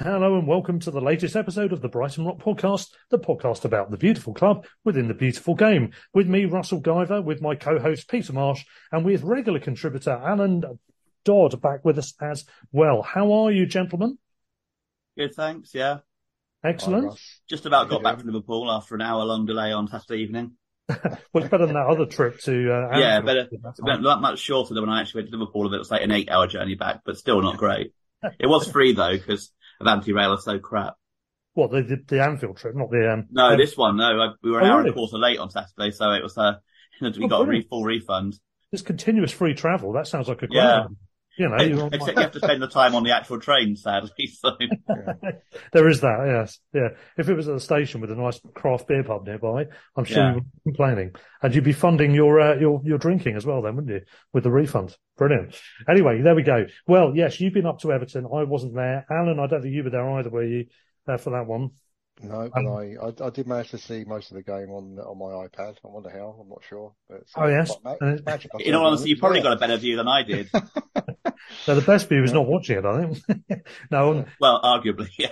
Hello and welcome to the latest episode of the Brighton Rock Podcast, the podcast about the beautiful club within the beautiful game. With me, Russell Guyver, with my co-host Peter Marsh, and with regular contributor Alan Dodd back with us as well. How are you, gentlemen? Good, thanks. Yeah, Excellent. just about got back from Liverpool after an hour-long delay on Saturday evening. well, it's better than that other trip to. Uh, yeah, better, That's but not much shorter than when I actually went to Liverpool. It was like an eight-hour journey back, but still not great. it was free though because Avanti Rail are so crap. What the, the the Anfield trip, not the um. No, this one, no, I, we were an Oh, hour really? and a quarter late on Saturday, so it was uh, we Oh, got a re- full refund. This continuous free travel. That sounds like a great. Yeah. You know, you're- Except you have to spend the time on the actual train, sadly. So there is that, yes. Yeah. If it was at a station with a nice craft beer pub nearby, I'm sure Yeah. you wouldn't be complaining. And you'd be funding your, uh, your, your drinking as well then, wouldn't you? With the refund. Brilliant. Anyway, there we go. Well, yes, you've been up to Everton. I wasn't there. Alan, I don't think you were there either, were you, uh, for that one? No, but Um, I, I I did manage to see most of the game on on my iPad. I wonder how. I'm not sure. But Oh, yes. quite And magic. In all honesty, you probably Yeah. got a better view than I did. So the best view is not watching it, I think. no, well, arguably, yeah.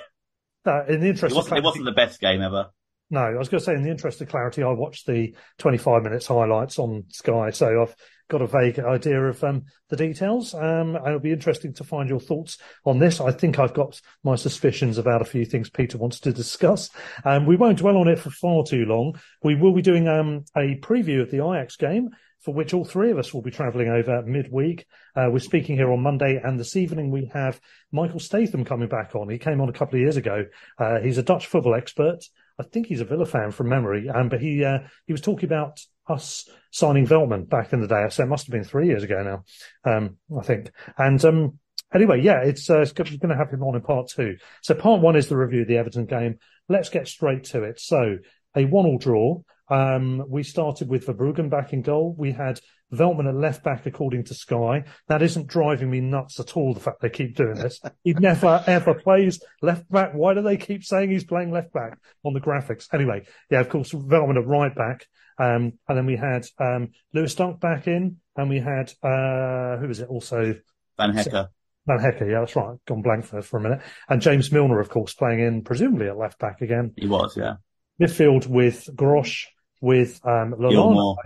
in the interest of wasn't, it clarity- wasn't the best game ever. No, I was going to say, in the interest of clarity, I watched the 25 minutes highlights on Sky, so I've got a vague idea of um, the details. Um, and it'll be interesting to find your thoughts on this. I think I've got my suspicions about a few things Peter wants to discuss. Um, we won't dwell on it for far too long. We will be doing um, a preview of the Ajax game. For which all three of us will be travelling over midweek. Uh, we're speaking here on Monday, and this evening we have Michael Statham coming back on. He came on a couple of years ago. Uh, he's a Dutch football expert. I think he's a Villa fan from memory, um, but he uh, he was talking about us signing Veltman back in the day. So it must have been three years ago now, um, I think. And um, anyway, yeah, it's, uh, it's going to have him on in part two. So part one is the review of the Everton game. Let's get straight to it. So a one-all draw. Um, we started with Verbruggen back in goal. We had Veltman at left back, according to Sky. That isn't driving me nuts at all. The fact they keep doing this. He never ever plays left back. Why do they keep saying he's playing left back on the graphics? Anyway, yeah, of course, Veltman at right back. Um, and then we had, um, Lewis Dunk back in and we had, uh, who was it also? Van Hecke. Van Hecke. Yeah, that's right. Gone blank for, for a minute. And James Milner, of course, playing in presumably at left back again. He was, yeah. Midfield with Grosh, with, um, Lallana Gilmour.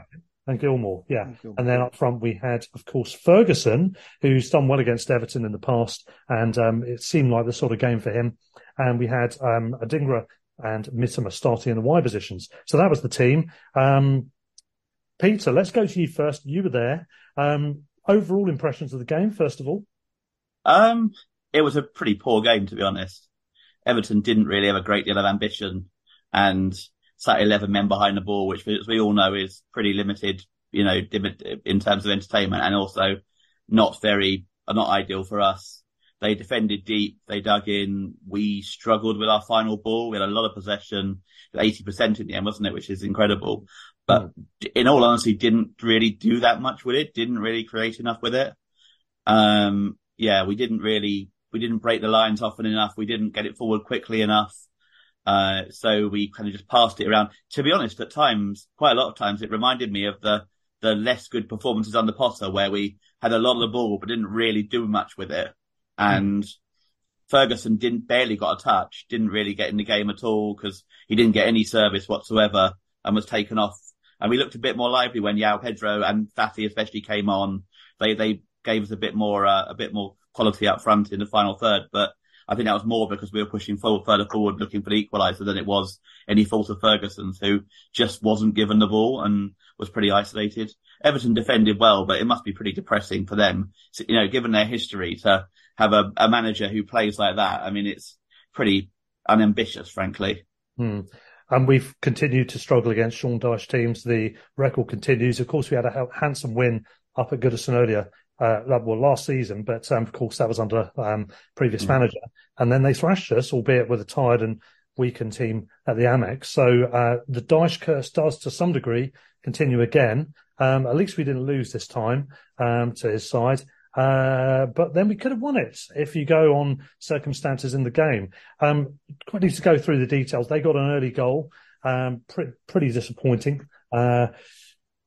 and Gilmour. Yeah. Gilmour. And then up front, we had, of course, Ferguson, who's done well against Everton in the past. And, um, it seemed like the sort of game for him. And we had, um, Adingra and Mitoma starting in the Y positions. So that was the team. Um, Peter, let's go to you first. You were there. Um, overall impressions of the game, first of all. Um, it was a pretty poor game, to be honest. Everton didn't really have a great deal of ambition and sat 11 men behind the ball, which as we all know is pretty limited, you know, in terms of entertainment and also not very, not ideal for us. They defended deep. They dug in. We struggled with our final ball. We had a lot of possession, 80% in the end, wasn't it? Which is incredible. but in all honesty, didn't really do that much with it. Didn't really create enough with it. Um, yeah, we didn't really, we didn't break the lines often enough. We didn't get it forward quickly enough. Uh, so we kind of just passed it around. To be honest, at times, quite a lot of times, it reminded me of the, the less good performances under Potter where we had a lot of the ball, but didn't really do much with it. And mm. Ferguson didn't barely got a touch, didn't really get in the game at all because he didn't get any service whatsoever and was taken off. And we looked a bit more lively when João Pedro and Fati especially came on. They, they gave us a bit more, uh, a bit more quality up front in the final third, but I think that was more because we were pushing forward, further forward, looking for the equaliser than it was any fault of Ferguson's, who just wasn't given the ball and was pretty isolated. Everton defended well, but it must be pretty depressing for them, you know, given their history to have a, a manager who plays like that. I mean, it's pretty unambitious, frankly. Hmm. And we've continued to struggle against Sean Dyche teams. The record continues. Of course, we had a handsome win up at Goodison earlier uh, well, last season, but um, of course that was under um, previous mm. manager. And then they thrashed us, albeit with a tired and weakened team at the Amex. So uh, the Dyche curse does, to some degree, continue again. Um, at least we didn't lose this time um, to his side. Uh, but then we could have won it if you go on circumstances in the game. Um, quite need to go through the details. They got an early goal, um, pre- pretty disappointing. Uh,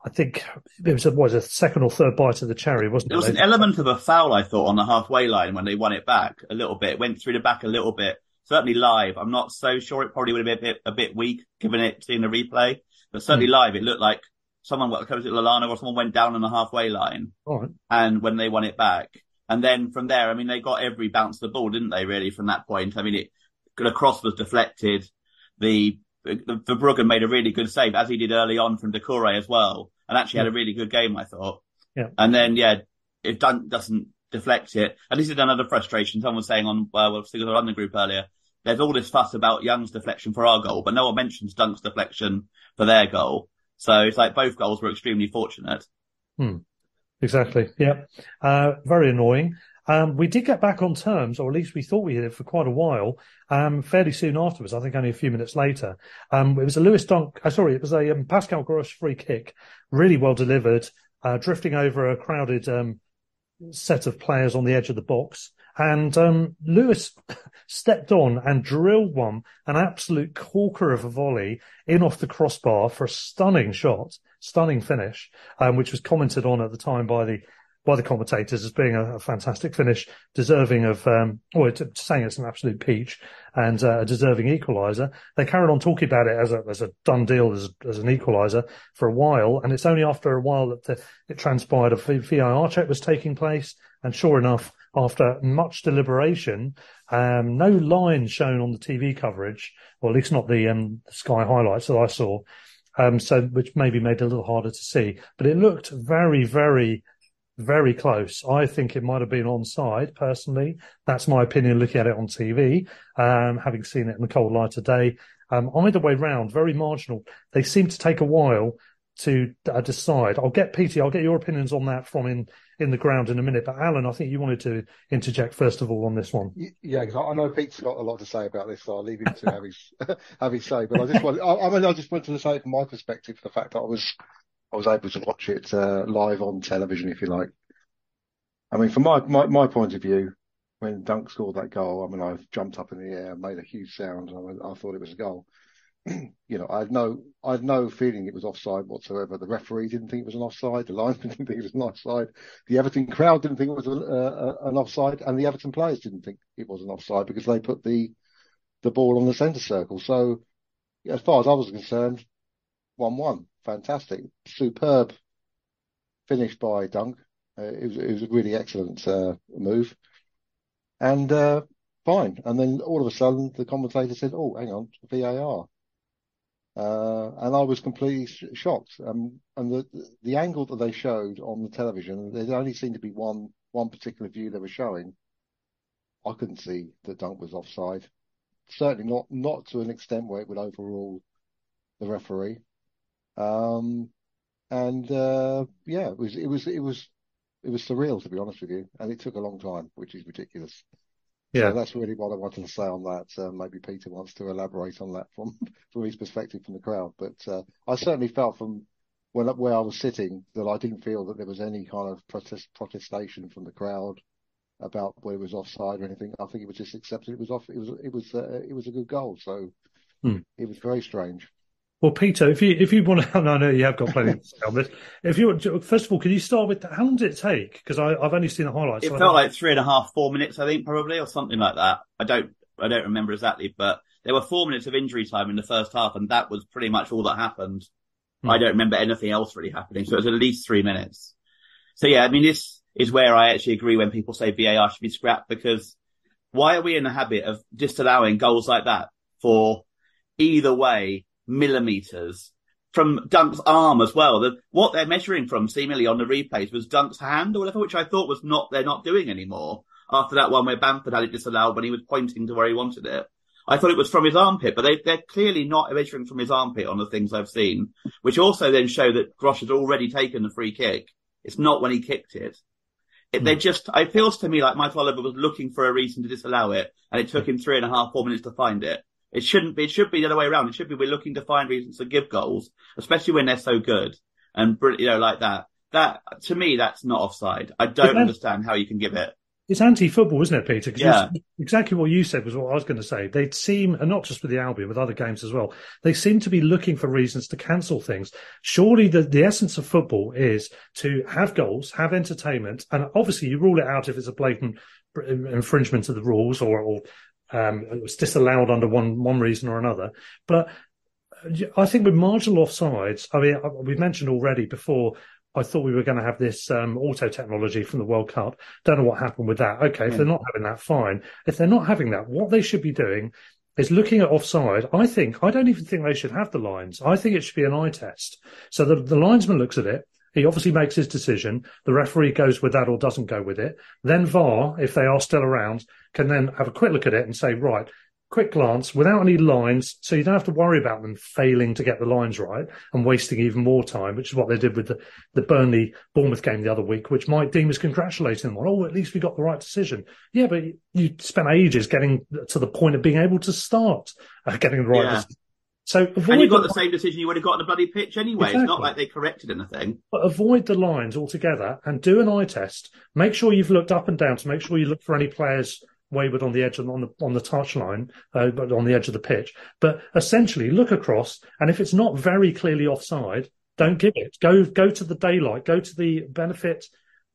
I think it was a, was a second or third bite of the cherry, wasn't it? It was an element of a foul, I thought, on the halfway line when they won it back a little bit. Went through the back a little bit. Certainly live. I'm not so sure. It probably would have been a bit, a bit weak given it seeing the replay, but certainly mm. live, it looked like someone, what was it Lallana or someone went down on the halfway line. All right. And when they won it back. And then from there, I mean, they got every bounce of the ball, didn't they, really, from that point? I mean, it, the cross was deflected. The, the, Verbruggen made a really good save, as he did early on from Doucouré as well and actually had a really good game, I thought. Yeah. And then, yeah, if Dunk doesn't deflect it, and this is another frustration. Someone was saying on, uh, well, I on the group earlier, there's all this fuss about Young's deflection for our goal, but no one mentions Dunk's deflection for their goal. So it's like both goals were extremely fortunate. Hmm. Exactly. Yeah. Uh, very annoying. Um, we did get back on terms, or at least we thought we did for quite a while. Um, fairly soon afterwards, I think only a few minutes later. Um, it was a Lewis Dunk. Uh, sorry, it was a um, Pascal Gross free kick, really well delivered, uh, drifting over a crowded um, set of players on the edge of the box. And um, Lewis stepped on and drilled one, an absolute corker of a volley in off the crossbar for a stunning shot, stunning finish, which was commented on at the time by the by the commentators as being a, a fantastic finish, deserving of, um, or saying it's an absolute peach and uh, a deserving equaliser. They carried on talking about it as a, as a done deal as, as an equaliser for a while. And it's only after a while that the, it transpired a VAR check was taking place. And sure enough, after much deliberation, um, no line shown on the TV coverage, or at least not the, um, Sky highlights that I saw. Um, so which maybe made it a little harder to see, but it looked very, very very close. I think it might have been onside personally. That's my opinion looking at it on TV, um, having seen it in the cold light of day. Um, either way round, very marginal. They seem to take a while to uh, decide. I'll get Petey, I'll get your opinions on that from in, in the ground in a minute. But Alan, I think you wanted to interject first of all on this one. Yeah, because I know Pete's got a lot to say about this, so I'll leave him to have his have his say. But I just want, I, I mean, I just wanted to say from my perspective, the fact that I was I was able to watch it uh, live on television, if you like. I mean, from my, my, my point of view, when Dunk scored that goal, I mean, I jumped up in the air, made a huge sound. I, I thought it was a goal. you know, I had no, I had no feeling it was offside whatsoever. The referee didn't think it was an offside. The linesman didn't think it was an offside. The Everton crowd didn't think it was a, a, an offside, and the Everton players didn't think it was an offside because they put the the ball on the centre circle. So, as far as I was concerned, one-one, fantastic, superb finish by Dunk. Uh, it was it was a really excellent uh, move, and uh, fine. And then all of a sudden, the commentator said, "Oh, hang on, VAR." Uh, and I was completely sh- shocked. Um, and the the angle that they showed on the television, there only seemed to be one one particular view they were showing. I couldn't see that Dunk was offside. Certainly not not to an extent where it would overrule the referee. Um, and uh, yeah, it was it was it was it was surreal to be honest with you, and it took a long time, which is ridiculous. Yeah, so that's really what I wanted to say on that. Uh, maybe Peter wants to elaborate on that from from his perspective from the crowd, but uh, I certainly felt from when where I was sitting that I didn't feel that there was any kind of protest protestation from the crowd about where it was offside or anything. I think it was just accepted. It was off. It was it was uh, it was a good goal. So Hmm. it was very strange. Well, Peter, if you if you want to, I know you have got plenty to say on this. If you first of all, can you start with how long did it take? Because I've only seen the highlights. It so felt like three and a half, four minutes, I think, probably, or something like that. I don't, I don't remember exactly, but there were four minutes of injury time in the first half, and that was pretty much all that happened. Hmm. I don't remember anything else really happening, so it was at least three minutes. So yeah, I mean, this is where I actually agree when people say VAR should be scrapped because why are we in the habit of disallowing goals like that for either way millimeters from Dunk's arm as well? The, what they're measuring from seemingly on the replays was Dunk's hand or whatever, which I thought was not, they're not doing anymore after that one where Bamford had it disallowed when he was pointing to where he wanted it. I thought it was from his armpit, but they, they're clearly not measuring from his armpit on the things I've seen, which also then show that Grosh had already taken the free kick. It's not when he kicked it. It, They hmm. just, it feels to me like Michael Oliver was looking for a reason to disallow it, and it took him three and a half, four minutes to find it. It shouldn't be, it should be the other way around. It should be we're looking to find reasons to give goals, especially when they're so good and, you know, like that. That, to me, that's not offside. I don't understand how you can give it. It's anti-football, isn't it, Peter? Yeah. exactly what you said was what I was going to say. They seem, and not just with the Albion, with other games as well, they seem to be looking for reasons to cancel things. Surely the, the essence of football is to have goals, have entertainment, and obviously you rule it out if it's a blatant infringement of the rules or, or um, it was disallowed under one one reason or another. But uh, I think with marginal offsides, I mean, we've mentioned already before. I thought we were going to have this um, auto technology from the World Cup. Don't know what happened with that. Okay, if they're not having that, fine. If they're not having that, what they should be doing is looking at offside. I think I don't even think they should have the lines. I think it should be an eye test. So the, the linesman looks at it. He obviously makes his decision. The referee goes with that or doesn't go with it. Then VAR, if they are still around, can then have a quick look at it and say, right, quick glance without any lines. So you don't have to worry about them failing to get the lines right and wasting even more time, which is what they did with the, the Burnley Bournemouth game the other week, which Mike Dean was congratulating them on. Oh, at least we got the right decision. Yeah, but you spent ages getting to the point of being able to start uh, getting the right Yeah. decision. So avoid And you got the- the same decision you would have got on the bloody pitch anyway. It's not like they corrected anything. but avoid the lines altogether and do an eye test. Make sure you've looked up and down to make sure you look for any players wayward on the edge and on the on the touch line, uh, but on the edge of the pitch. But essentially, look across, and if it's not very clearly offside, don't give it. Go go to the daylight. Go to the benefit.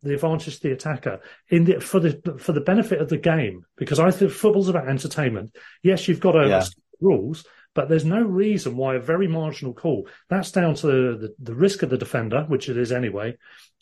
The advantage to the attacker in the for the for the benefit of the game because I think football's about entertainment. Yes, you've got to Yeah. rules, but there's no reason why a very marginal call. That's down to the, the, risk of the defender, which it is anyway.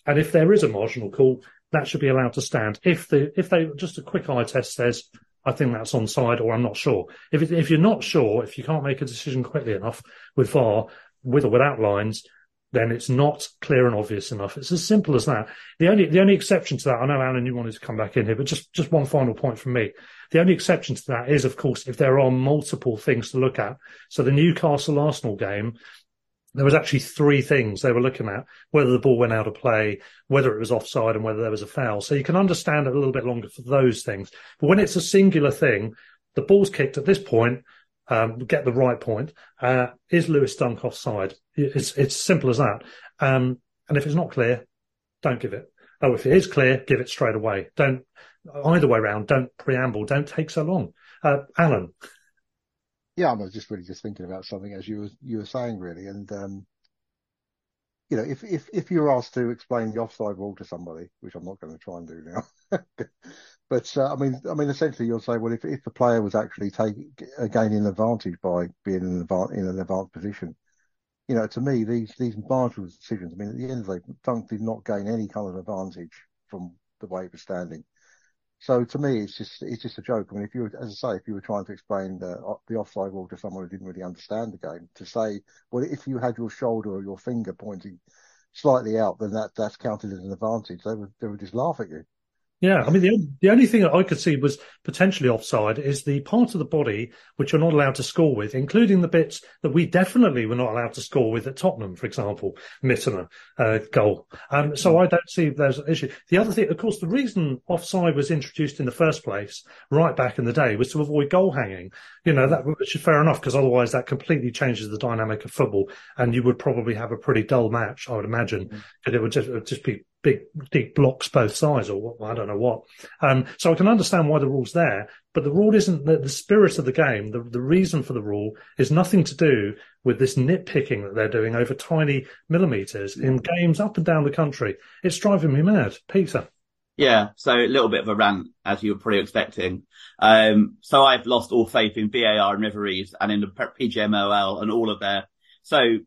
And if there is a marginal call, that should be allowed to stand. If the if they just a quick eye test says, I think that's onside, or I'm not sure. If it, if you're not sure, if you can't make a decision quickly enough with VAR, with or without lines, then it's not clear and obvious enough. It's as simple as that. The only the only exception to that, I know Alan, you wanted to come back in here, but just just one final point from me. The only exception to that is, of course, if there are multiple things to look at. So the Newcastle Arsenal game, there was actually three things they were looking at: whether the ball went out of play, whether it was offside, and whether there was a foul. So you can understand it a little bit longer for those things. But when it's a singular thing, the ball's kicked at this point. Um, get the right point. Uh, is Lewis Dunk offside? It's it's simple as that. Um, and if it's not clear, don't give it. Oh, if it is clear, give it straight away. Don't either way round. Don't preamble. Don't take so long. Uh, Alan, Yeah, I was just really just thinking about something as you were you were saying really, and um, you know, if if if you're asked to explain the offside rule to somebody, which I'm not going to try and do now, but uh, I mean, I mean, essentially, you'll say, well, if if the player was actually taking uh, gaining an advantage by being in an advanced in an advanced position, you know, to me, these these marginal decisions. I mean, at the end of the day, Dunk did not gain any kind of advantage from the way he was standing. So to me, it's just it's just a joke. I mean, if you were, as I say, if you were trying to explain the uh, the offside rule to someone who didn't really understand the game, to say, well, if you had your shoulder or your finger pointing slightly out, then that that's counted as an advantage. They would they would just laugh at you. Yeah, I mean, the, only- the only thing that I could see was potentially offside is the part of the body which you're not allowed to score with, including the bits that we definitely were not allowed to score with at Tottenham, for example, Mittener, uh, goal. Um, so I don't see there's an issue. The other thing, of course, the reason offside was introduced in the first place, right back in the day, was to avoid goal hanging. You know, that which is fair enough, because otherwise that completely changes the dynamic of football, and you would probably have a pretty dull match, I would imagine, because it would just, it would just be big, big blocks both sides, or I don't know what. Um, so I can understand why the rule's there, but the rule isn't the, the spirit of the game. The, the reason for the rule is nothing to do with this nitpicking that they're doing over tiny millimeters in games up and down the country. It's driving me mad. Peter. Yeah, so a little bit of a rant, as you were probably expecting. Um, so I've lost all faith in VAR and referees and in the PGMOL and all of their. So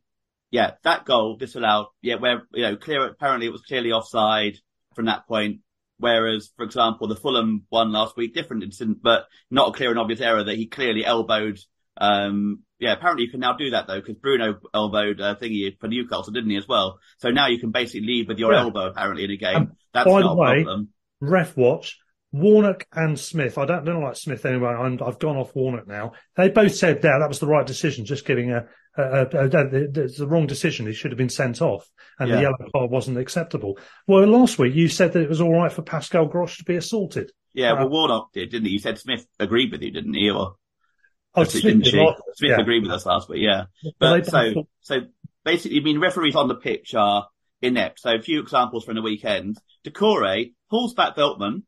yeah, that goal disallowed. Yeah, where you know, clear. Apparently, it was clearly offside from that point. Whereas, for example, the Fulham one last week, different incident, but not a clear and obvious error that he clearly elbowed. Um, yeah, apparently you can now do that though, because Bruno elbowed uh, thingy for Newcastle, didn't he as well? So now you can basically lead with your Yeah. elbow apparently in a game. Um, That's by not the a problem. Ref watch. Warnock and Smith. I don't, don't like Smith anyway. I'm, I've gone off Warnock now. They both said that that was the right decision. Just giving a, a, a, a it's the wrong decision. He should have been sent off, and Yeah. the yellow card wasn't acceptable. Well, last week you said that it was all right for Pascal Grosch to be assaulted. Yeah, uh, well, Warnock did, didn't he? You said Smith agreed with you, didn't he? Or Oh, didn't Smith did she? Smith yeah. agreed with us last week, yeah. But they so, so basically, I mean, referees on the pitch are inept. So a few examples from the weekend. Doucouré pulls back Veltman,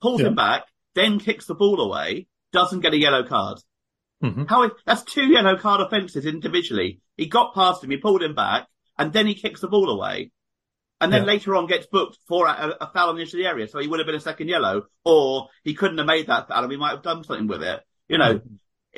pulls Yeah. him back, then kicks the ball away, doesn't get a yellow card. Mhm. How is, that's two yellow card offences individually. He got past him, he pulled him back, and then he kicks the ball away. And then Yeah. later on gets booked for a, a foul on the edge of the area. So he would have been a second yellow, or he couldn't have made that foul and we might have done something with it. You know,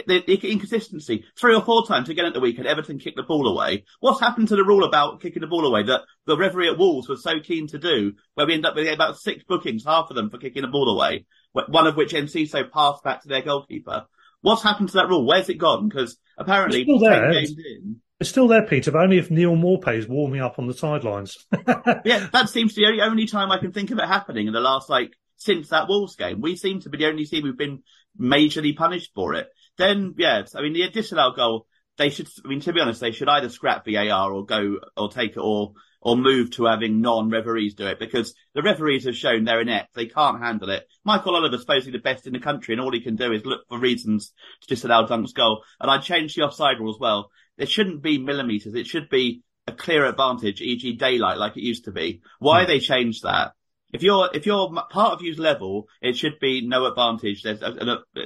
the, the inconsistency. Three or four times again at the weekend, Everton kicked the ball away. What's happened to the rule about kicking the ball away that the referee at Wolves was so keen to do, where we end up with about six bookings, half of them for kicking the ball away, one of which Enciso passed back to their goalkeeper. What's happened to that rule? Where's it gone? Because apparently, It's still there. in, It's still there, Peter, but only if Neal Maupay is warming up on the sidelines. yeah, that seems to be the only time I can think of it happening in the last, like, since that Wolves game. We seem to be the only team who've been majorly punished for it. Then, yeah, I mean, the disallowed goal, they should, I mean, to be honest, they should either scrap VAR or go, or take it, or, or move to having non-referees do it because the referees have shown they're inept. They can't handle it. Michael Oliver's supposedly the best in the country and all he can do is look for reasons to disallow Dunk's goal. And I changed the offside rule as well. It shouldn't be millimetres. It should be a clear advantage, e.g. daylight like it used to be. Why hmm. they changed that? If you're, if you're part of you's level, it should be no advantage. There's,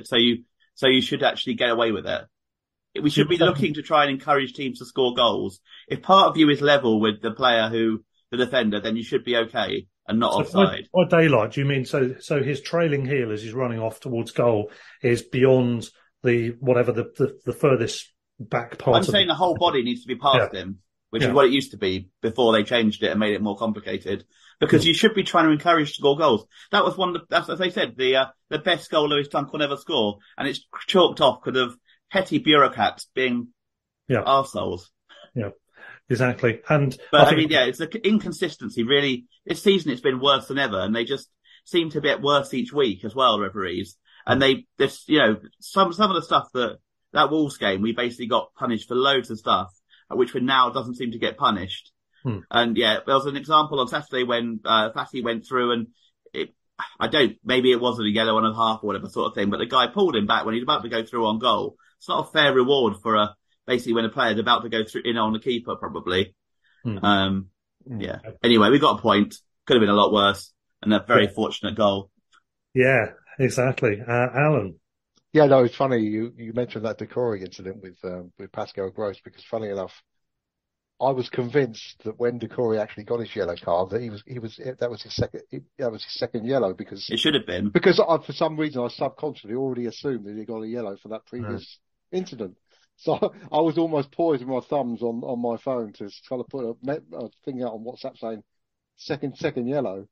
so you, so you should actually get away with it. We should be looking to try and encourage teams to score goals. If part of you is level with the player who, the defender, then you should be okay and not So offside. by daylight, do you mean so? So his trailing heel as he's running off towards goal is beyond the whatever the the, the furthest back part. I'm saying the whole body needs to be past Yeah. him, which Yeah. is what it used to be before they changed it and made it more complicated. Because you should be trying to encourage to score goals. That was one of the, that's as I said, the, uh, the best goal Lewis Dunk will ever score. And it's chalked off because of petty bureaucrats being Yeah. arseholes. Yeah, exactly. And But I, think- mean, yeah, it's the inconsistency really. This season it's been worse than ever and they just seem to get worse each week as well, referees. And they, this, you know, some, some of the stuff that, that Wolves game, we basically got punished for loads of stuff, which we now doesn't seem to get punished. Hmm. And yeah, there was an example on Saturday when, uh, Fati went through and it, I don't, maybe it wasn't a yellow and a half or whatever sort of thing, but the guy pulled him back when he was about to go through on goal. It's not a fair reward for a, basically when a player's about to go through in on the keeper, probably. Hmm. Um, yeah. Anyway, we got a point. Could have been a lot worse and a very Yeah. fortunate goal. yeah, exactly. Uh, Alan, Yeah, no, it's funny you you mentioned that Doucouré incident with um, with Pascal Gross because funny enough, I was convinced that when Doucouré actually got his yellow card that he was he was that was his second that was his second yellow because It should have been. because I, for some reason I subconsciously already assumed that he got a yellow for that previous incident. So I was almost poising my thumbs on, on my phone to try to put a, a thing out on WhatsApp saying second second yellow,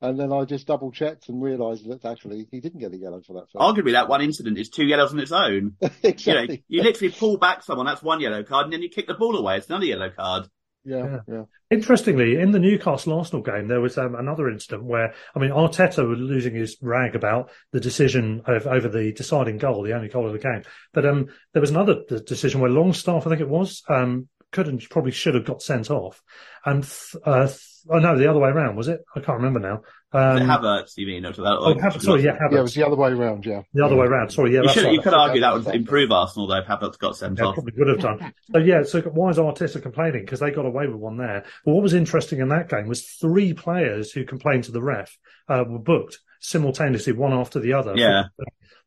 and then I just double checked and realised that actually he didn't get a yellow for that. first. Arguably, that one incident is two yellows on its own. You know, exactly. you literally pull back someone, that's one yellow card, and then you kick the ball away. It's another yellow card. Yeah, yeah. Interestingly, in the Newcastle Arsenal game, there was um, another incident where, I mean, Arteta was losing his rag about the decision of, over the deciding goal, the only goal of the game. But um, there was another decision where Longstaff, I think it was, um, could and probably should have got sent off. And th- uh, th- oh no, the other way around was it? I can't remember now. Um, Was it Havertz, you mean? Or to that, oh, Havertz, sorry, yeah, Yeah, it was the other way around. Yeah, the other way around. Sorry, yeah, you, should, right. you could argue that would That's- improve Arsenal though if Havertz got sent Yeah, off. probably would have done. So yeah, so why is Arteta complaining? Because they got away with one there. But what was interesting in that game was three players who complained to the ref uh, were booked simultaneously, one after the other. Yeah.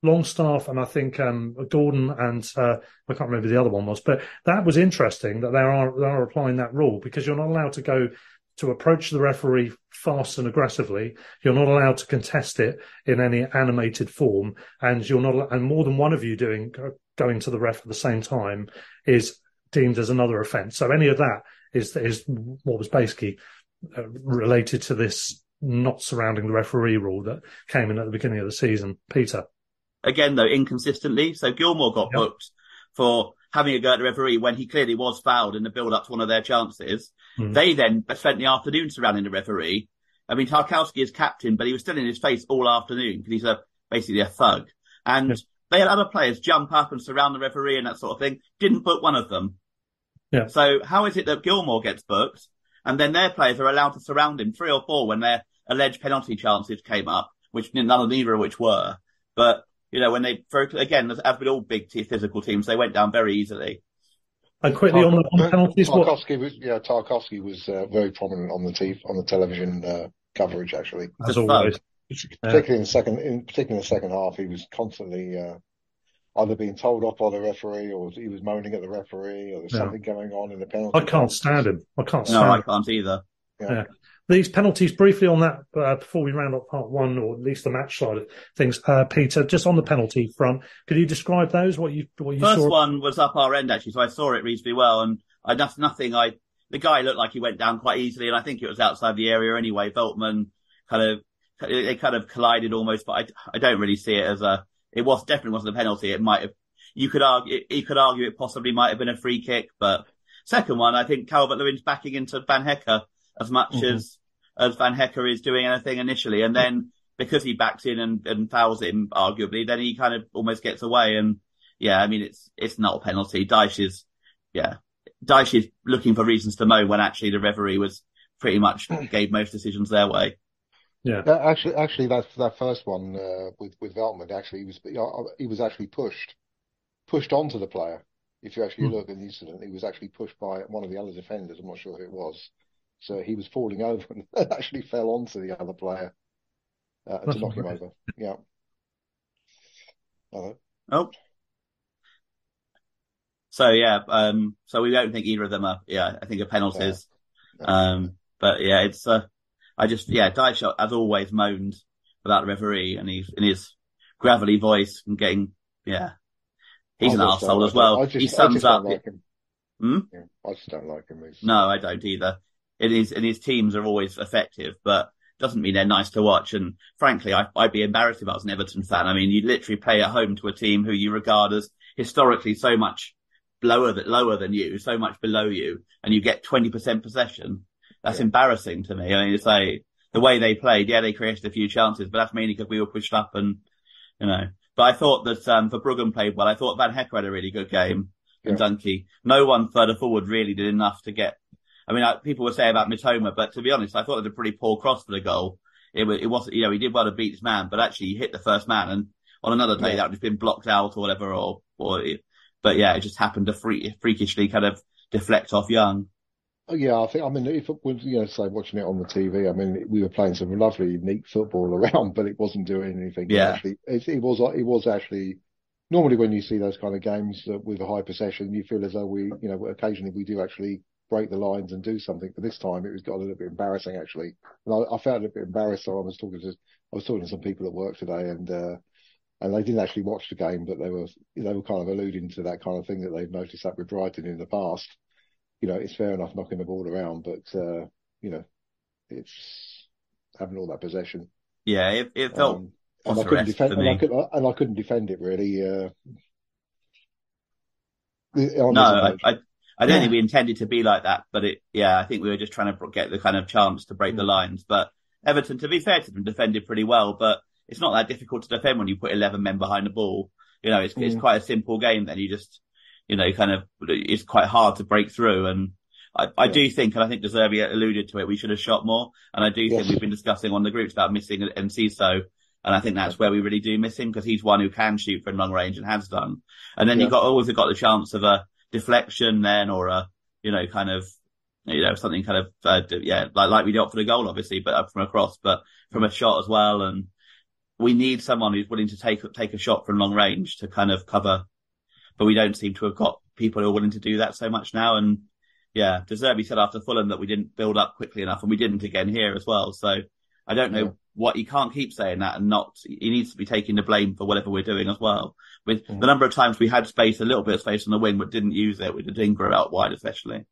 Longstaff and I think um, Gordon and uh, I can't remember who the other one was, but that was interesting that they are they are applying that rule because you're not allowed to go to approach the referee fast and aggressively. You're not allowed to contest it in any animated form, and you're not and more than one of you doing going to the ref at the same time is deemed as another offence. So any of that is is what was basically uh, related to this not surrounding the referee rule that came in at the beginning of the season. Peter. Again though, inconsistently. So Gilmour got Yep. booked for having a go at the referee when he clearly was fouled in the build up to one of their chances. Hmm. They then spent the afternoon surrounding the referee. I mean, Tarkowski is captain, but he was still in his face all afternoon because he's a, basically a thug. And Yes. they had other players jump up and surround the referee and that sort of thing. Didn't book one of them. Yeah. So how is it that Gilmour gets booked and then their players are allowed to surround him three or four when their alleged penalty chances came up, which none of neither of which were. But, you know, when they, for, again, as as with all big t- physical teams, they went down very easily. And quickly on the, on the penalties, what, Tarkowski was yeah Tarkowski was uh, very prominent on the TV, on the television uh, coverage actually, as the always. particularly in the second in particularly in the second half. He was constantly uh, either being told off by the referee or he was moaning at the referee or there's Yeah. something going on in the penalty. I can't stand him. I can't No, stand I him. can't either. Yeah. These penalties, briefly on that, uh, before we round up part one, or at least the match side of things, uh, Peter, just on the penalty front, could you describe those? What you what you First saw? one was up our end actually, so I saw it reasonably well, and I that's nothing. I the guy looked like he went down quite easily, and I think it was outside the area anyway. Veltman kind of they kind of collided almost, but I I don't really see it as a. It was definitely wasn't a penalty. It might have. You could argue. You could argue it possibly might have been a free kick, but second one, I think Calvert Lewin's backing into Van Hecke as much Mhm. as as Van Hecke is doing anything initially, and then because he backs in and, and fouls him, arguably, then he kind of almost gets away. And yeah, I mean, it's it's not a penalty. Dyche is, yeah, Dyche is looking for reasons to moan when actually the referee was pretty much gave most decisions their way. Yeah. Yeah, actually, actually, that that first one uh, with with Veltman, actually, he was you know, he was actually pushed pushed onto the player. If you actually Hmm. look at the incident, he was actually pushed by one of the other defenders. I'm not sure who it was. So he was falling over and actually fell onto the other player uh, to knock him over. Yeah. Uh, Oh. So yeah, um, so we don't think either of them are, yeah, I think are penalties. no. Um, but yeah, it's, uh, I just, yeah, Dyche has always moaned about the referee and he's in his gravelly voice and getting, yeah, he's I an just don't arsehole like as well. I just, he I sums just up, don't like him. Hmm? Yeah, I just don't like him. He's, no, I don't either. It is, and his teams are always effective, but doesn't mean they're nice to watch. And frankly, I, I'd be embarrassed if I was an Everton fan. I mean, you literally play at home to a team who you regard as historically so much lower than, lower than you, so much below you, and you get 20% possession. That's Yeah. embarrassing to me. I mean, it's like the way they played. Yeah, they created a few chances, but that's mainly because we were pushed up and, you know, but I thought that, um, Verbruggen played well. I thought Van Hecke had a really good game and Dunkey. No one further forward really did enough to get, I mean, I, people would say about Mitoma, but to be honest, I thought it was a pretty poor cross for the goal. It, it wasn't, you know, he did well to beat his man, but actually he hit the first man and on another day Yeah. that would have been blocked out or whatever, or, or, it, but yeah, it just happened to freak, freakishly kind of deflect off Young. Oh, Yeah, I think, I mean, if it was, you know, say watching it on the TV, I mean, we were playing some lovely, neat football around, but it wasn't doing anything. Yeah. Actually, it, it was, it was actually, normally when you see those kind of games uh, with a high possession, you feel as though we, you know, occasionally we do actually break the lines and do something. But this time it was got a little bit embarrassing actually. And I, I felt a bit embarrassed. So I was talking to, I was talking to some people at work today and, uh, and they didn't actually watch the game, but they were, they were kind of alluding to that kind of thing that they've noticed that with Brighton in the past you know, it's fair enough knocking the ball around, but uh, you know, it's having all that possession. Yeah, it, it felt Um, and I couldn't defend, and I, could, and I couldn't defend it really. Uh, No, I. I, I don't Yeah. think we intended to be like that, but it, yeah, I think we were just trying to get the kind of chance to break the Mm. lines. But Everton, to be fair to them, defended pretty well, but it's not that difficult to defend when you put 11 men behind the ball. You know, it's, it's Mm. quite a simple game then. You just, you know, kind of, it's quite hard to break through. And I, I Yeah. do think, and I think De alluded to it, we should have shot more. And I do Yes. think we've been discussing on the groups about missing Enciso. And I think that's where we really do miss him because he's one who can shoot from long range and has done. And then Yeah. you've got always got the chance of a deflection then or a, you know, kind of, you know, something kind of, uh, yeah, like, like we did for the goal, obviously, but from across, but from a shot as well. And we need someone who's willing to take, take a shot from long range to kind of cover, but we don't seem to have got people who are willing to do that so much now. And yeah, De Zerbi said after Fulham that we didn't build up quickly enough and we didn't again here as well. So I don't know Yeah. what, he can't keep saying that and not, he needs to be taking the blame for whatever we're doing as well. With Mm. the number of times we had space, a little bit of space on the wing, but didn't use it with the Dinger out wide, especially.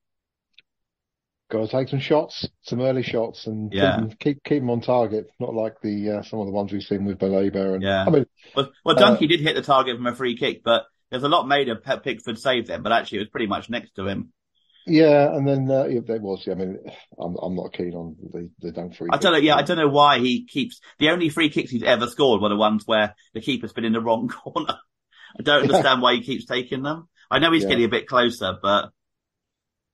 Got to take some shots, some early shots, and keep Yeah. them, keep keep them on target. Not like the uh, some of the ones we've seen with Baleba and Yeah. I mean, Well, well, Uh, Donkey did hit the target from a free kick, but there's a lot made of Pep Pickford save them, but actually it was pretty much next to him. yeah, and then uh, yeah, there was. I mean, I'm I'm not keen on the the dunk free. I don't know. Yeah, I don't know why he keeps the only free kicks he's ever scored were the ones where the keeper's been in the wrong corner. I don't understand why he keeps taking them. I know he's Yeah. getting a bit closer, but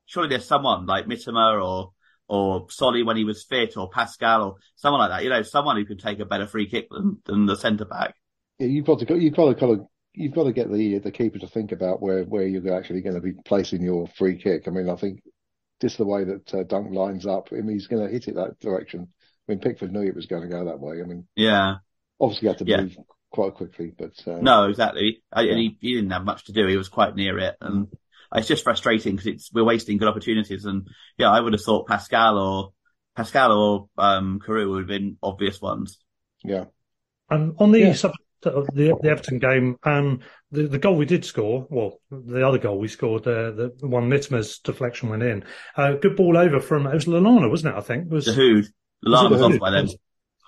surely there's someone like Mitoma or or Solly when he was fit or Pascal or someone like that. You know, someone who can take a better free kick than, than the centre back. Yeah, you've got to go, you've got to kind of you've got to get the the keeper to think about where where you're actually going to be placing your free kick. I mean, I think just the way that uh, Dunk lines up, I mean, he's going to hit it that direction. I mean, Pickford knew it was going to go that way. I mean, Yeah. obviously had to Yeah. move quite quickly, but uh, No, exactly. I, Yeah. and he, he didn't have much to do. He was quite near it, and it's just frustrating because it's we're wasting good opportunities. And yeah, I would have thought Pascal or Pascal or um Carew would have been obvious ones. yeah, Um, on the Yeah. subject of the, the Everton game, um, the, the goal we did score, well, the other goal we scored, the, the one Mitoma's deflection went in. Uh, good ball over from, it was Lallana, wasn't it? I think. It was, The Hood, the was was off by then.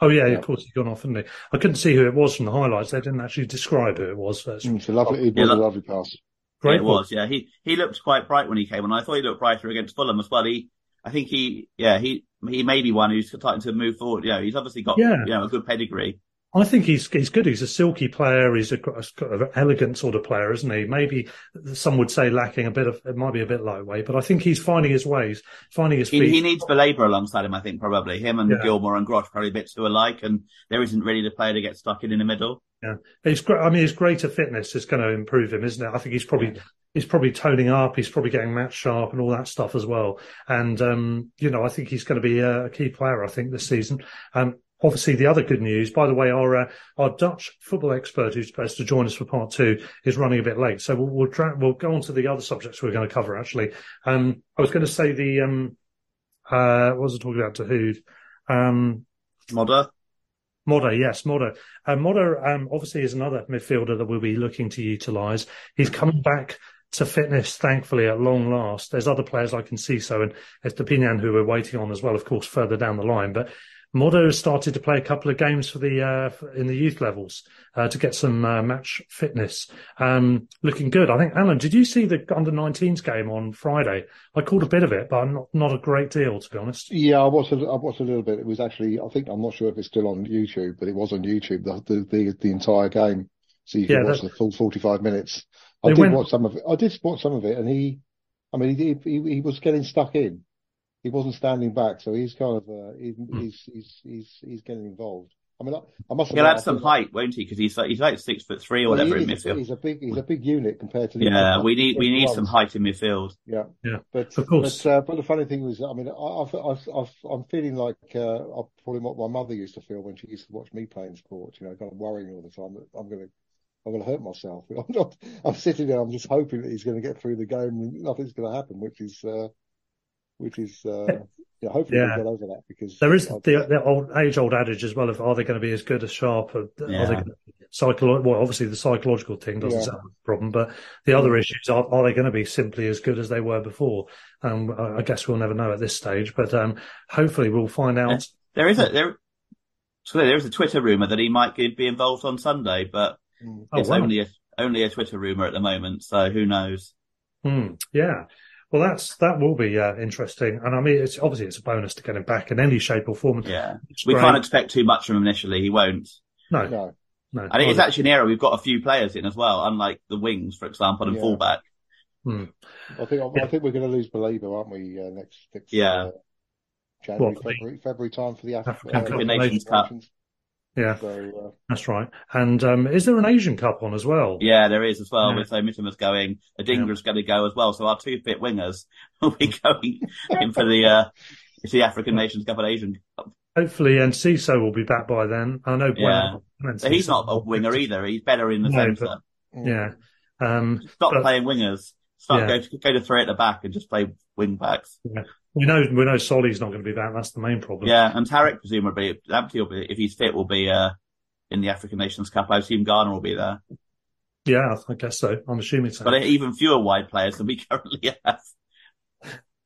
Oh yeah, Yeah. of course he's gone off, hadn't he? I couldn't see who it was from the highlights. They didn't actually describe who it was. So it's Mm, it's a lovely, it Yeah, a lovely pass. great. Yeah, it was. Yeah, he he looked quite bright when he came, and I thought he looked brighter against Fulham as well. He, I think he, yeah, he he may be one who's starting to move forward. You know, he's obviously got Yeah. you know a good pedigree. I think he's he's good. He's a silky player. He's a, got an elegant sort of player, isn't he? Maybe some would say lacking a bit of it might be a bit lightweight, but I think he's finding his ways, finding his He, feet. he needs Baleba alongside him, I think, probably. Him and Yeah. Gilmour and Grosh probably a bit too alike, and there isn't really the player to get stuck in in the middle. Yeah, he's great. I mean, his greater fitness is going to improve him, isn't it? I think he's probably he's probably toning up. He's probably getting match sharp and all that stuff as well. And um, you know, I think he's going to be a key player. I think this season. Um, obviously, the other good news, by the way, our uh, our Dutch football expert who's supposed to join us for part two is running a bit late, so we'll we'll, tra- we'll go on to the other subjects we're going to cover. Actually, um, I was going to say the um, uh, what was I talking about to Hood? Um, Moder, Moder, yes, Moder. Uh, Moder, um, obviously is another midfielder that we'll be looking to utilise. He's coming back to fitness, thankfully, at long last. There's other players like Enciso and Estupiñán who we're waiting on as well, of course, further down the line. But Has started to play a couple of games for the uh, in the youth levels uh, to get some uh, match fitness. Um, looking good. I think, Alan, did you see the under 19s game on Friday? I called a bit of it, but not not a great deal, to be honest. Yeah, I watched. A, I watched a little bit. It was actually. I think I'm not sure if it's still on YouTube, but it was on YouTube the the the, the entire game, so you could Yeah, watch that- the full 45 minutes. I did went- watch some of it. I did watch some of it, and he, I mean, he he, he was getting stuck in. He wasn't standing back, so he's kind of uh, he, Hmm. he's he's he's he's getting involved. I mean, I, I must he'll admit, add some think- height, won't he? Because he's like, he's like six foot three or well, whatever he in midfield. He's a big he's a big unit compared to the Yeah, other- we need we need ones. some height in midfield. Yeah, Yeah, but of course. But, uh, but the funny thing was, I mean, I, I've, I've, I've, I'm feeling like uh, I'm probably what my mother used to feel when she used to watch me playing sport. You know, kind of worrying all the time that I'm going to, I'm going to hurt myself. I'm not. I'm sitting there. I'm just hoping that he's going to get through the game and nothing's going to happen, which is, uh, which is, uh, yeah. Hopefully Yeah. we'll get over that because There is the, the old age old adage as well of are they going to be as good as Sharp? Or, Are they going to psycholo- well, obviously the psychological thing doesn't Yeah. sound like a problem, but the other issues are are they going to be simply as good as they were before? Um, I, I guess we'll never know at this stage, but um, hopefully we'll find out. There is a there. So there is a Twitter rumor that he might be be involved on Sunday, but Mm. Oh, it's wow. only a only a Twitter rumor at the moment. So who knows? Hmm, yeah. Well, that's that will be uh, interesting, and I mean, it's obviously it's a bonus to get him back in any shape or form. Yeah, It's we great. can't expect too much from him initially. He won't. No, No. no. I think it's actually an era we've got a few players in as well, unlike the wings, for example, and Yeah. fullback. Hmm. I think I think we're going to lose Baleba, aren't we? Uh, next, next Yeah. uh, January, What, February, February time for the Af- African uh, Cup Nations Cup. Yeah, So, uh, that's right. And um, is there an Asian Cup on as well? Yeah, there is as well. Yeah. With so Mitoma's going, Adingra's going to go as well. So our two fit wingers will be going in for the uh, it's the African Nations Cup and Asian Cup. Hopefully, Enciso will be back by then. I know. Yeah. Bueno- So he's not a winger either. He's better in the No, centre. Yeah. Um, Stop but- playing wingers. Start Yeah. go to, go to three at the back and just play wing backs. We know we know Solly's not going to be back. That's the main problem. Yeah, and Tariq presumably, be, if he's fit, will be uh, in the African Nations Cup. I assume Ghana will be there. Yeah, I guess so. I'm assuming so. But even fewer wide players than we currently have.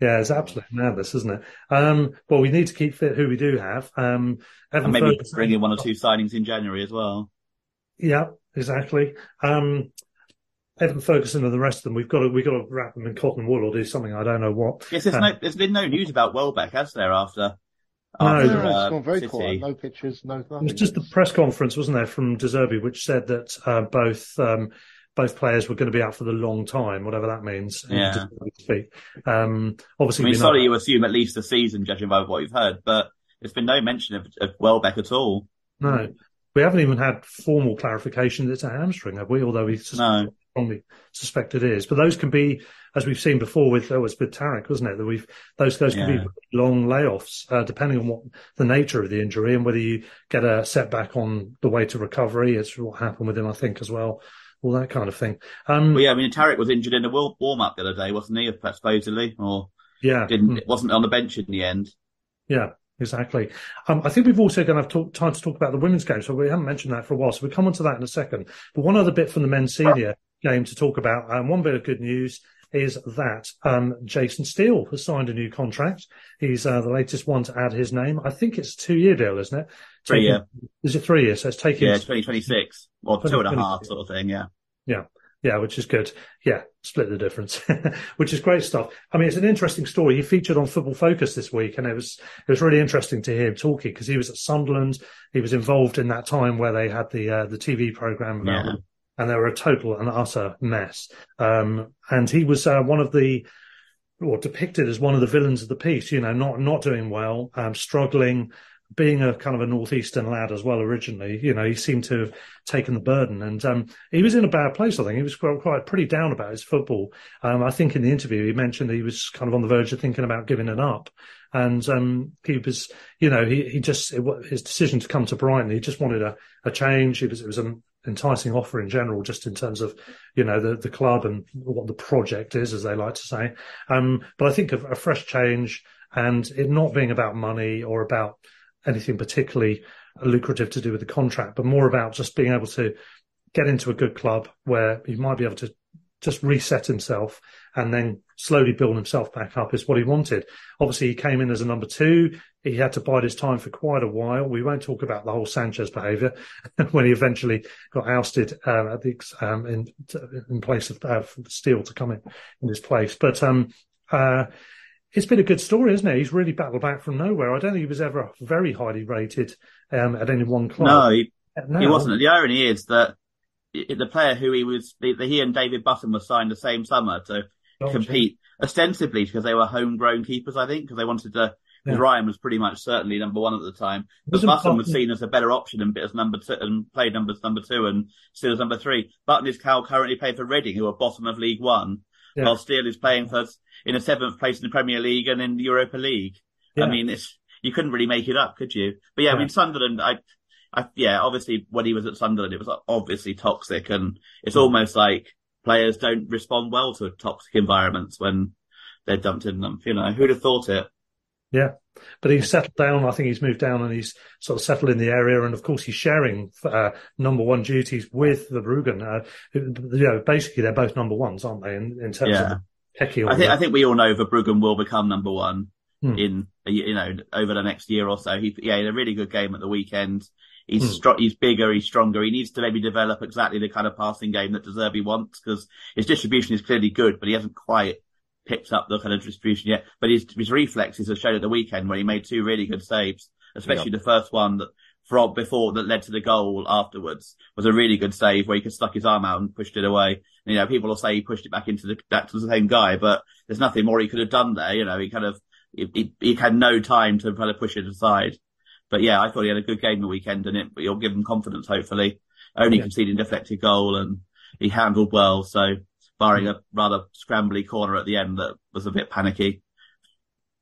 Yeah, it's absolutely madness, isn't it? Um, well, we need to keep fit who we do have. Um, Evan And maybe Ferguson- bring in one or two signings in January as well. Yeah, exactly. Um, Evan Ferguson and the rest of them, we've got to we've got to wrap them in cotton wool or do something. I don't know what. Yes, there's Uh, no, there's been no news about Welbeck, has there? After, No, after no, uh, it's gone very City? quiet. No pictures, no It nothing. was just the press conference, wasn't there, from De Zerbi, which said that uh, both um, both players were going to be out for the long time, whatever that means. Yeah. De Zerbi's speak. Um, I obviously, mean, we know- sorry, you assume at least a season, judging by what you've heard, but there's been no mention of, of Welbeck at all. no, we haven't even had formal clarification that it's a hamstring, have we? Although we sus- No. Strongly suspect it is. But those can be, as we've seen before with that was with Tariq, wasn't it? That we've those those can Yeah. be long layoffs, uh, depending on what the nature of the injury and whether you get a setback on the way to recovery. It's what happened with him, I think, as well. All that kind of thing. Um, Well, yeah, I mean, Tariq was injured in a warm up the other day, wasn't he? Supposedly, or yeah, didn't mm, wasn't on the bench in the end. yeah, exactly. Um, I think we've also going to have talk, time to talk about the women's game, so we haven't mentioned that for a while. So we'll come on to that in a second. But one other bit from the men's senior game to talk about. Um, one bit of good news is that um, Jason Steele has signed a new contract. He's uh, the latest one to add his name. I think it's a two-year deal, isn't it? Three Taking- year, Is it three years? So it's taking yeah, 2026 or two and a half sort of thing. Yeah, Yeah. Yeah, which is good. Yeah, split the difference, which is great stuff. I mean, it's an interesting story. He featured on Football Focus this week, and it was it was really interesting to hear him talking because he was at Sunderland. He was involved in that time where they had the uh, the TV program about Yeah. And they were a total and utter mess. Um, and he was uh, one of the or depicted as one of the villains of the piece. You know, not not doing well, um, struggling, being a kind of a northeastern lad as well. Originally, you know, he seemed to have taken the burden, and um, he was in a bad place. I think he was quite, quite pretty down about his football. Um, I think in the interview he mentioned he was kind of on the verge of thinking about giving it up, and um, he was, you know, he he just it, his decision to come to Brighton, he just wanted a, a change. It was it was an enticing offer in general, just in terms of you know the the club and what the project is, as they like to say. Um, but I think of a fresh change and it not being about money or about anything particularly lucrative to do with the contract, but more about just being able to get into a good club where you might be able to just reset himself and then slowly build himself back up is what he wanted. Obviously, he came in as a number two. He had to bide his time for quite a while. We won't talk about the whole Sanchez behaviour when he eventually got ousted um, at the um, in in place of uh, Steele to come in in his place. But um, uh, it's been a good story, isn't it? He's really battled back from nowhere. I don't think he was ever very highly rated um, at any one club. no, he, Now- he wasn't. The irony is that the player who he was, the, the, he and David Button were signed the same summer to compete ostensibly because they were homegrown keepers, I think, because they wanted to. Yeah. Ryan was pretty much certainly number one at the time, but Button was seen as a better option and bit as number two and played numbers number two and Steele as number three. Button is Cal currently playing for Reading, who are bottom of League One, Yeah. while Steele is playing for in a seventh place in the Premier League and in the Europa League. Yeah. I mean, it's you couldn't really make it up, could you? But yeah, I Yeah. mean Sunderland, I, I, yeah, obviously when he was at Sunderland, it was obviously toxic, and it's almost like players don't respond well to toxic environments when they're dumped in them. You know, who'd have thought it? Yeah. But he's settled down. I think he's moved down and he's sort of settled in the area. And of course, he's sharing uh, number one duties with Verbruggen. Uh, you know, basically, they're both number ones, aren't they? In, in terms Yeah. of techie I think. I think we all know Verbruggen will become number one Hmm. in you know over the next year or so. He yeah, he had a really good game at the weekend. He's Hmm. stro- he's bigger, he's stronger. He needs to maybe develop exactly the kind of passing game that De Zerbi wants because his distribution is clearly good, but he hasn't quite picked up the kind of distribution yet, but his, his reflexes have shown at the weekend where he made two really good saves, especially the first one that from before that led to the goal afterwards was a really good save where he could stuck his arm out and pushed it away. And, you know, people will say he pushed it back into the, back to the same guy, but there's nothing more he could have done there. You know, he kind of, he, he, he had no time to kind of push it aside. But yeah, I thought he had a good game the weekend and it, it'll give him confidence, hopefully. Only Yeah. conceding deflected goal and he handled well. So barring mm. a rather scrambly corner at the end that was a bit panicky.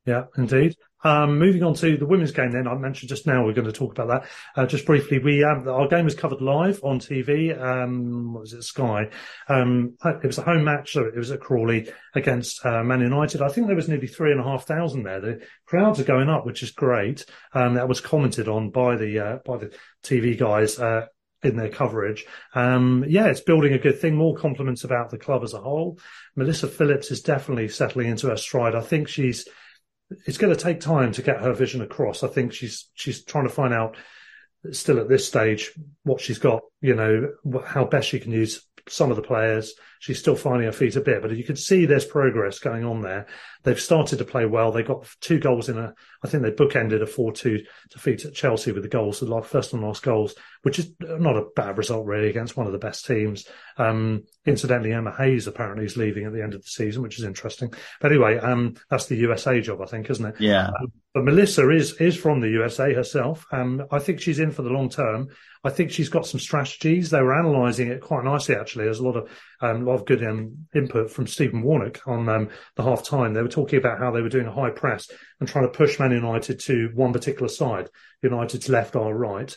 Yeah, indeed. Um, moving on to the women's game then, I mentioned just now we're going to talk about that. Uh, just briefly, we, um, our game was covered live on TV. Um, what was it, Sky? Um, it was a home match, so it was at Crawley against, uh, Man United. I think there was nearly three and a half thousand there. The crowds are going up, which is great. Um, that was commented on by the, uh, by the TV guys, uh, in their coverage. Um, yeah, it's building a good thing. More compliments about the club as a whole. Melissa Phillips is definitely settling into her stride. I think she's, it's going to take time to get her vision across. I think she's she's trying to find out still at this stage what she's got. You know how best she can use some of the players. She's still finding her feet a bit, but you can see there's progress going on there. They've started to play well. They got two goals in a. I think they bookended a four-two defeat at Chelsea with the goals, the first and last goals, which is not a bad result really against one of the best teams. Um, incidentally, Emma Hayes apparently is leaving at the end of the season, which is interesting. But anyway, um, that's the USA job, I think, isn't it? Yeah. But Melissa is is from the USA herself. Um, I think she's in for the long term. I think she's got some strategies. They were analysing it quite nicely, actually. There's a lot of um, lot of good um, input from Stephen Warnock on um, the half time. They were talking about how they were doing a high press and trying to push Man United to one particular side, United's left or right.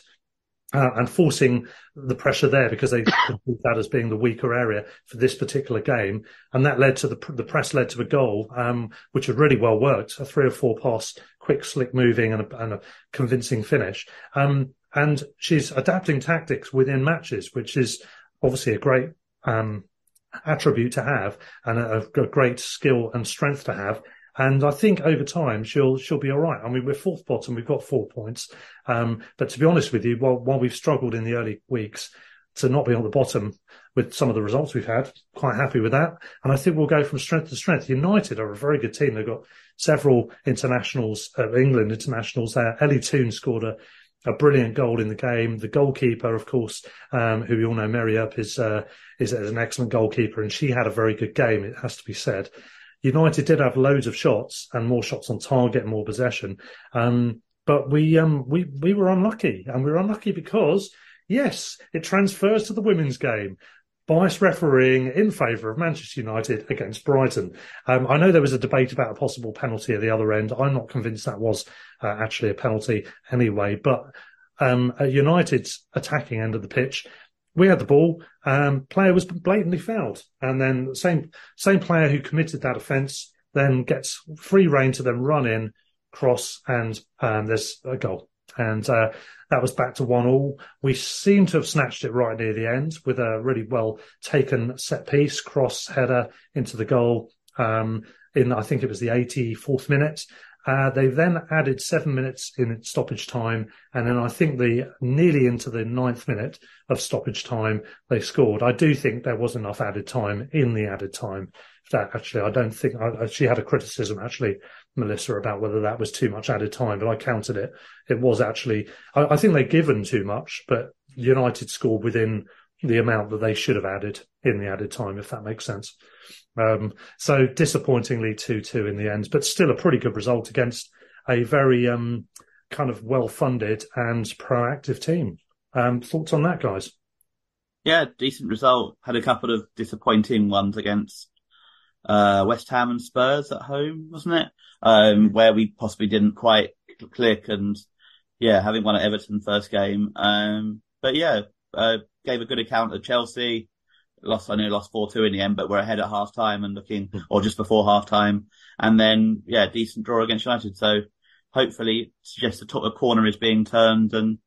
Uh, and forcing the pressure there because they perceived that as being the weaker area for this particular game, and that led to the the press led to a goal, um, which had really well worked, a three or four pass, quick, slick moving, and a, and a convincing finish. Um, and she's adapting tactics within matches, which is obviously a great um, attribute to have and a, a great skill and strength to have. And I think over time she'll she'll be all right. I mean, we're fourth bottom, we've got four points. Um, but to be honest with you, while while we've struggled in the early weeks to not be on the bottom with some of the results we've had, quite happy with that. And I think we'll go from strength to strength. United are a very good team. They've got several internationals, uh, England internationals there. Ella Toone scored a a brilliant goal in the game. The goalkeeper, of course, um, who we all know, Mary Earps, is, uh, is is an excellent goalkeeper, and she had a very good game. It has to be said. United did have loads of shots and more shots on target, more possession, um, but we um, we we were unlucky, and we were unlucky because yes, it transfers to the women's game. Bias refereeing in favour of Manchester United against Brighton. Um, I know there was a debate about a possible penalty at the other end. I'm not convinced that was uh, actually a penalty anyway. But um, at United's attacking end of the pitch, we had the ball. Um, player was blatantly fouled, and then same same player who committed that offence then gets free reign to then run in, cross, and um, there's a goal. And uh, that was back to one all. We seem to have snatched it right near the end with a really well taken set piece, cross header into the goal. Um, in I think it was the 84th minute. Uh, they then added seven minutes in stoppage time, and then I think the nearly into the ninth minute of stoppage time they scored. I do think there was enough added time in the added time. That actually, I don't think I, she had a criticism actually, Melissa, about whether that was too much added time, but I counted it. It was actually. I, I think they'd given too much, but United scored within the amount that they should have added in the added time, if that makes sense. Um, so disappointingly 2-2 in the end, but still a pretty good result against a very um, kind of well-funded and proactive team. Um, thoughts on that, guys? Yeah, decent result. Had a couple of disappointing ones against uh, West Ham and Spurs at home, wasn't it? Um, where we possibly didn't quite click and yeah, having won at Everton first game. Um, but yeah, uh, gave a good account of Chelsea. Lost, I know lost 4-2 in the end, but we're ahead at half time and looking, or just before half time. And then, yeah, decent draw against United. So hopefully suggests the top of corner is being turned and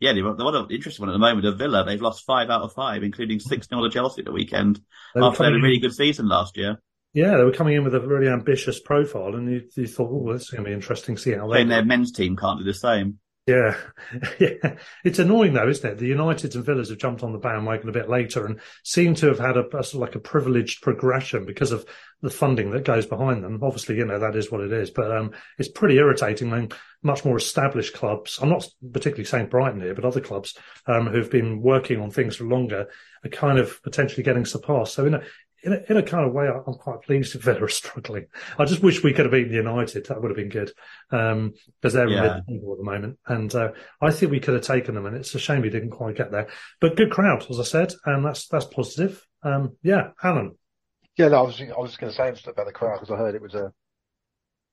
yeah, the one of interesting one at the moment of Villa. They've lost five out of five, including six 0 to Chelsea at the weekend. After they had a really good season last year. Yeah, they were coming in with a really ambitious profile, and you, you thought, oh, this is going to be interesting to see how they. Playing their men's team can't do the same. Yeah, yeah. It's annoying though, isn't it? The Uniteds and Villas have jumped on the bandwagon a bit later and seem to have had a, a sort of like a privileged progression because of the funding that goes behind them. Obviously, you know that is what it is, but um, it's pretty irritating when much more established clubs. I'm not particularly saying Brighton here, but other clubs um, who've been working on things for longer are kind of potentially getting surpassed. So in a in a, in a kind of way, I'm quite pleased if Villa are struggling. I just wish we could have beaten United. That would have been good because um, they're Yeah. mid-table at the moment, and uh, I think we could have taken them. And it's a shame we didn't quite get there. But good crowd, as I said, and that's that's positive. Um, yeah, Alan. Yeah, no, I was I was just going to say something about the crowd because I heard it was a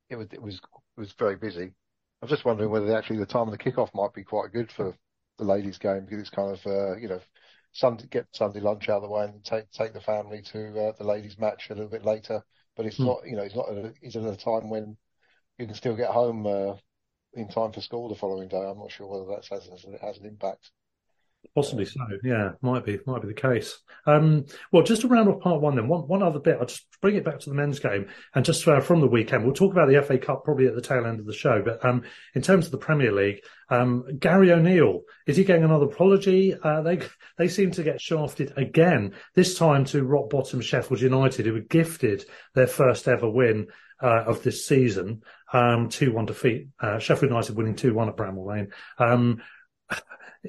it was it was it was very busy. I was just wondering whether actually the time of the kickoff might be quite good for the ladies' game because it's kind of uh, you know Sunday get Sunday lunch out of the way and take take the family to uh, the ladies' match a little bit later. But it's Hmm. not you know it's not a, it's at a time when you can still get home uh, in time for school the following day. I'm not sure whether that has has an impact. Possibly so. Yeah, might be, might be the case. Um, well, just to round off part one, then one one other bit. I'll just bring it back to the men's game and just uh, from the weekend. We'll talk about the FA Cup probably at the tail end of the show. But um, in terms of the Premier League, um, Gary O'Neil is he getting another apology? Uh, they they seem to get shafted again. This time to rock bottom Sheffield United, who were gifted their first ever win uh, of this season, um, two one defeat. Uh, Sheffield United winning two one at Bramall Lane.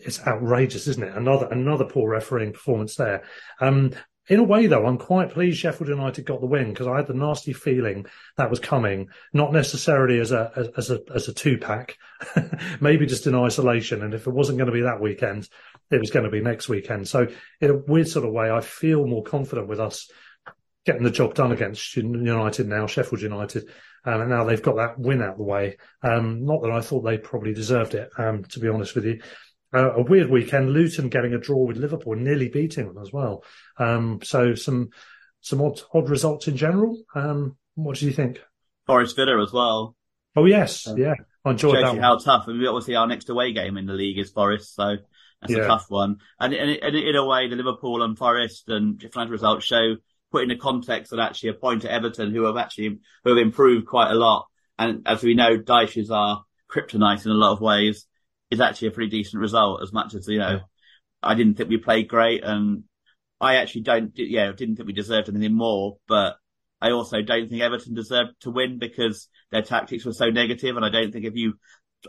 It's outrageous, isn't it? Another another poor refereeing performance there. Um, in a way, though, I'm quite pleased Sheffield United got the win because I had the nasty feeling that was coming, not necessarily as a as, as a as a two pack, maybe just in isolation. And if it wasn't going to be that weekend, it was going to be next weekend. So in a weird sort of way, I feel more confident with us getting the job done against United now, Sheffield United, um, and now they've got that win out of the way. Um, not that I thought they probably deserved it, um, to be honest with you. Uh, a weird weekend, Luton getting a draw with Liverpool, nearly beating them as well. Um, so some some odd odd results in general. Um, what do you think? Forest Villa as well. Oh yes, yeah, I enjoyed Shows that. how tough. I mean, obviously, our next away game in the league is Forest, so that's Yeah. a tough one. And, and, and in a way, the Liverpool and Forest and Sheffield results show, put in the context that actually a point at Everton, who have actually who have improved quite a lot. And as we know, Dyche is our kryptonite in a lot of ways. Is actually a pretty decent result. As much as you know, I didn't think we played great, and I actually don't. Yeah, didn't think we deserved anything more, but. I also don't think Everton deserved to win because their tactics were so negative, and I don't think if you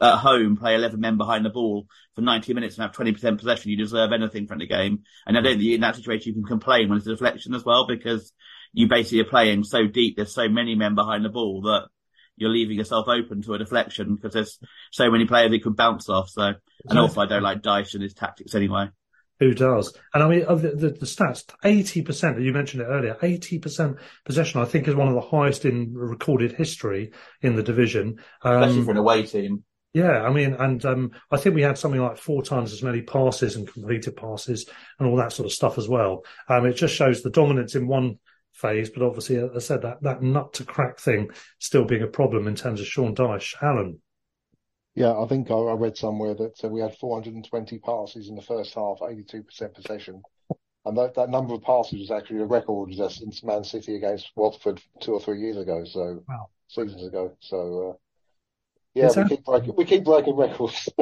at home play 11 men behind the ball for 90 minutes and have 20% possession, you deserve anything from the game. And I don't think in that situation you can complain when it's a deflection as well because you basically are playing so deep. There's so many men behind the ball that you're leaving yourself open to a deflection because there's so many players it could bounce off. So, and also I don't like Dyche and his tactics anyway. Who does? And I mean, of the, the, the stats, 80%, you mentioned it earlier, 80% possession, I think is one of the highest in recorded history in the division. Especially Um, for an away team. yeah, I mean, and um, I think we had something like four times as many passes and completed passes and all that sort of stuff as well. Um, it just shows the dominance in one phase, but obviously, as I said, that, that nut to crack thing still being a problem in terms of Sean Dyche. Alan. Yeah, I think I, I read somewhere that uh, we had 420 passes in the first half, 82% possession. And that, that number of passes was actually a record since Man City against Watford two or three years ago, so Wow. seasons ago. So, uh, yeah, we keep breaking, we keep breaking records.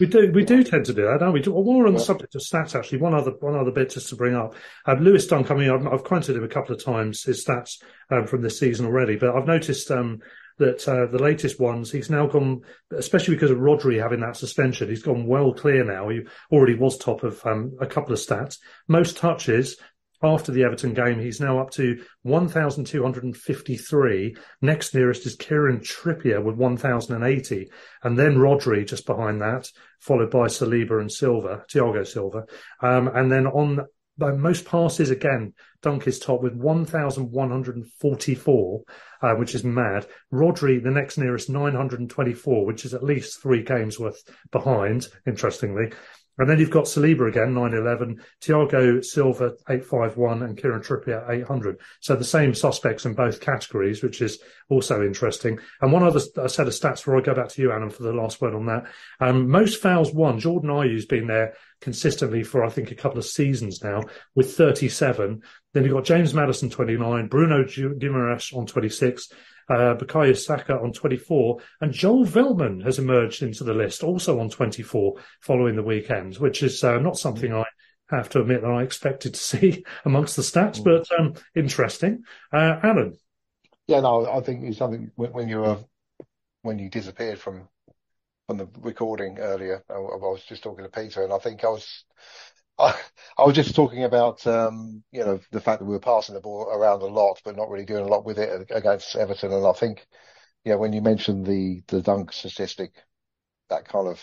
We do, we do tend to do that, don't we? Well, more on the subject of stats, actually. One other, one other bit just to bring up. Um, Lewis Dunk, I mean, I've, I've quoted him a couple of times, his stats um, from this season already, but I've noticed um, that uh, the latest ones, he's now gone, especially because of Rodri having that suspension, he's gone well clear now. He already was top of um, a couple of stats. Most touches after the Everton game, he's now up to 1,253. Next nearest is Kieran Trippier with 1,080. And then Rodri just behind that, followed by Saliba and Silva, Thiago Silva. Um, and then on by most passes again, Dunk is top with 1,144, uh, which is mad. Rodri, the next nearest, 924, which is at least three games worth behind, interestingly. And then you've got Saliba again, 911, Thiago Silva, 851, and Kieran Trippier, 800. So the same suspects in both categories, which is also interesting. And one other set of stats before I go back to you, Alan, for the last word on that. Um, most fouls won. Jordan Ayew's been there consistently for, I think, a couple of seasons now with 37. Then you've got James Maddison, 29, Bruno Guimaraes on 26, uh, Bukayo Saka on 24, and Joel Veltman has emerged into the list, also on 24, following the weekend, which is uh, not something I have to admit that I expected to see amongst the stats, but um, interesting. Uh, Alan. Yeah, no, I think it's something when, when you were when you disappeared from from the recording earlier. I, I was just talking to Peter, and I think I was I, I was just talking about um, you know the fact that we were passing the ball around a lot, but not really doing a lot with it against Everton. And I think yeah, when you mentioned the the dunk statistic, that kind of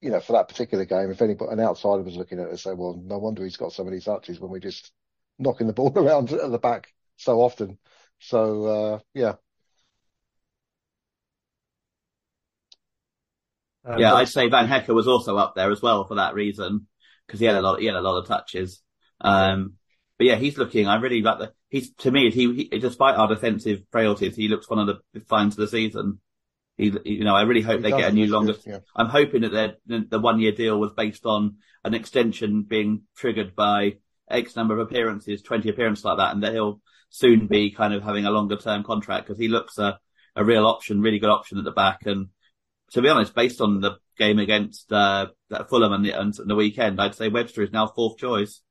you know for that particular game, if anybody an outsider was looking at it, say, well, no wonder he's got so many touches when we're just knocking the ball around at the back so often. So uh, yeah, Um, yeah, I'd say Van Hecke was also up there as well for that reason because he had a lot. He had a lot of touches. Um, but yeah, he's looking. I really like the. He's to me. He, he despite our defensive frailties, he looks one of the finds of the season. He, you know, I really hope he they get a new longer. yeah. I'm hoping that the, the one year deal was based on an extension being triggered by X number of appearances, 20 appearances like that, and that he'll soon be kind of having a longer term contract because he looks a, a real option, really good option at the back. And to be honest, based on the game against uh, Fulham and the, and the weekend, I'd say Webster is now fourth choice.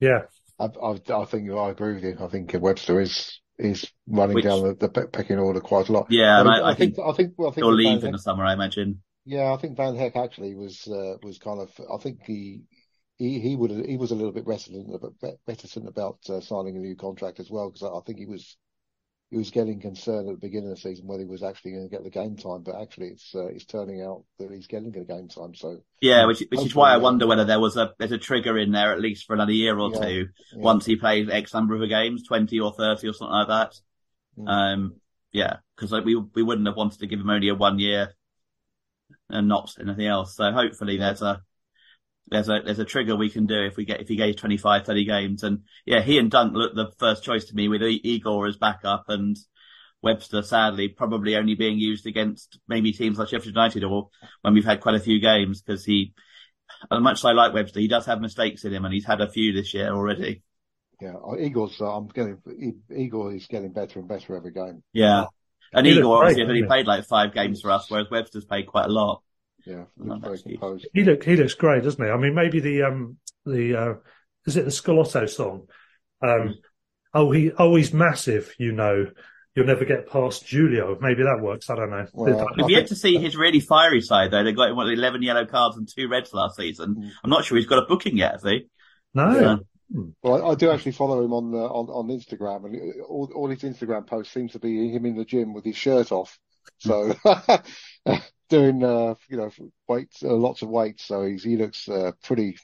Yeah, I, I, I think I agree with you. I think Webster is is running Which, down the, the, pecking order quite a lot. Yeah, and I, I, I think, think I think well, I think he'll leave Van in the summer, I imagine. Yeah, I think Van Hecke actually was uh, was kind of. I think he he he would he was a little bit reticent reticent about uh, signing a new contract as well because I, I think he was he was getting concerned at the beginning of the season whether he was actually going to get the game time, but actually it's uh, it's turning out that he's getting the game time. So yeah, which which is why I wonder whether there was a there's a trigger in there at least for another year or yeah, two yeah. once he plays X number of games, twenty or thirty or something like that. Mm. Um, yeah, because like we we wouldn't have wanted to give him only a one year and not anything else. So hopefully there's a there's a there's a trigger we can do if we get if he gets 25 30 games. And yeah he and dunk look the first choice to me with igor as backup and webster sadly probably only being used against maybe teams like sheffield united or when we've had quite a few games because he as much as i like webster he does have mistakes in him and he's had a few this year already. Yeah igor's uh, i'm getting igor is getting better and better every game. Yeah. And he igor obviously has only played like five games for us whereas webster's played quite a lot yeah, very composed. He look he looks great, doesn't he? I mean, maybe the um the uh, is it the Scalotto song? Um, mm. oh he oh he's massive, you know. You'll never get past Julio. Maybe that works. I don't know. Well, We've yet to see his really fiery side, though. They got what, 11 yellow cards and two reds last season. Mm. I'm not sure he's got a booking yet, has he? No. Yeah. Well, I, I, do actually follow him on uh, on on Instagram, and all, all his Instagram posts seem to be him in the gym with his shirt off. So doing uh, you know weights, uh, lots of weights. So he's he looks uh, pretty.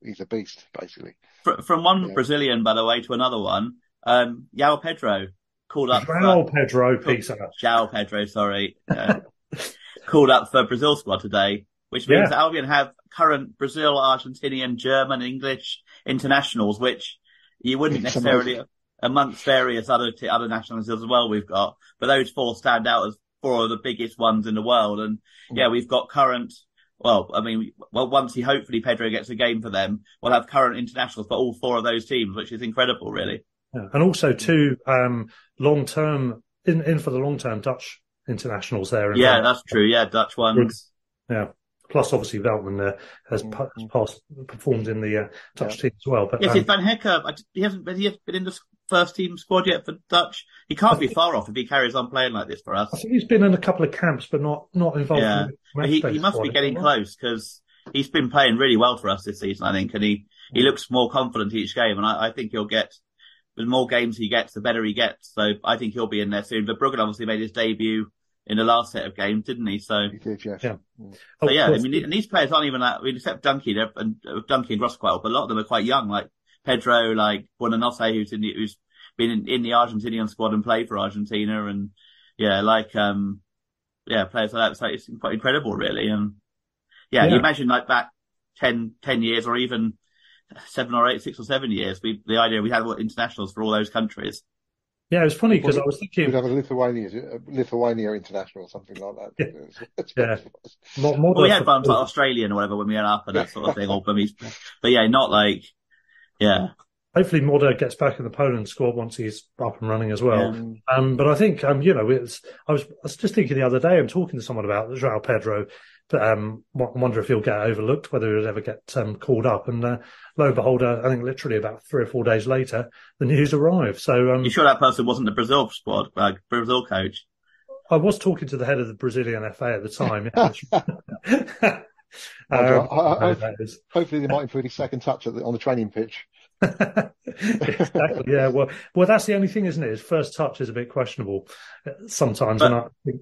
He's a beast, basically. From one yeah. Brazilian, by the way, to another one, um, João Pedro called up. João Pedro, Peter. João Pedro, sorry, uh, called up for Brazil squad today, which means yeah. that Albion have current Brazil, Argentinian, German, English internationals, which you wouldn't it's necessarily. Amazing amongst various other t- other nationalities as well we've got. But those four stand out as four of the biggest ones in the world. And yeah, we've got current. Well, I mean, well, once he hopefully Pedro gets a game for them, we'll have current internationals for all four of those teams, which is incredible, really. Yeah. And also two um, long term in in for the long term Dutch internationals there. Yeah, that's true. Yeah, Dutch ones. Yeah. Plus, obviously, Veltman uh, has mm-hmm. passed, performed in the uh, Dutch yeah. team as well. But yes, um, Van Hecke, he hasn't been, he hasn't been in the first team squad yet for Dutch. He can't be far off if he carries on playing like this for us. I think he's been in a couple of camps, but not not involved. Yeah, in he, he must be getting close because he's been playing really well for us this season. I think, and he he mm. looks more confident each game, and I, I think he'll get. The more games he gets, the better he gets. So I think he'll be in there soon. Verbruggen obviously made his debut in the last set of games, didn't he? So, he did, yes. yeah. So oh, yeah, I mean, and these players aren't even that. I mean, except Dunkey and uh, Dunkey and Groß quite but a lot of them are quite young, like Pedro, like Buonanotte, who's in the, who's been in, in the Argentinian squad and played for Argentina, and yeah, like um, yeah, players like that. So it's quite incredible, really. And yeah, yeah. you imagine like back 10, 10 years or even seven or eight, six or seven years, we the idea we had internationals for all those countries. Yeah, it was funny because I was thinking we'd have a Lithuania, Lithuania international or something like that. Yeah, yeah. More, more well, we had ones like Australian or whatever when we went up and that sort of thing, or Burmese. But yeah, not like, yeah. hopefully Moder gets back in the Poland squad once he's up and running as well. Yeah. Um, but I think, um, you know, it's, I was, I was just thinking the other day, I'm talking to someone about João Pedro, but, um, I wonder if he'll get overlooked, whether he'll ever get, um, called up. And, uh, lo and behold, uh, I think literally about three or four days later, the news arrived. So, um, You sure that person wasn't the Brazil squad, uh, Brazil coach? I was talking to the head of the Brazilian FA at the time. Yeah. I- I- Um, I- no, that is- Hopefully they might improve his second touch at the, on the training pitch. exactly. Yeah. Well, well, that's the only thing, isn't it? His first touch is a bit questionable uh, sometimes. But- and I think,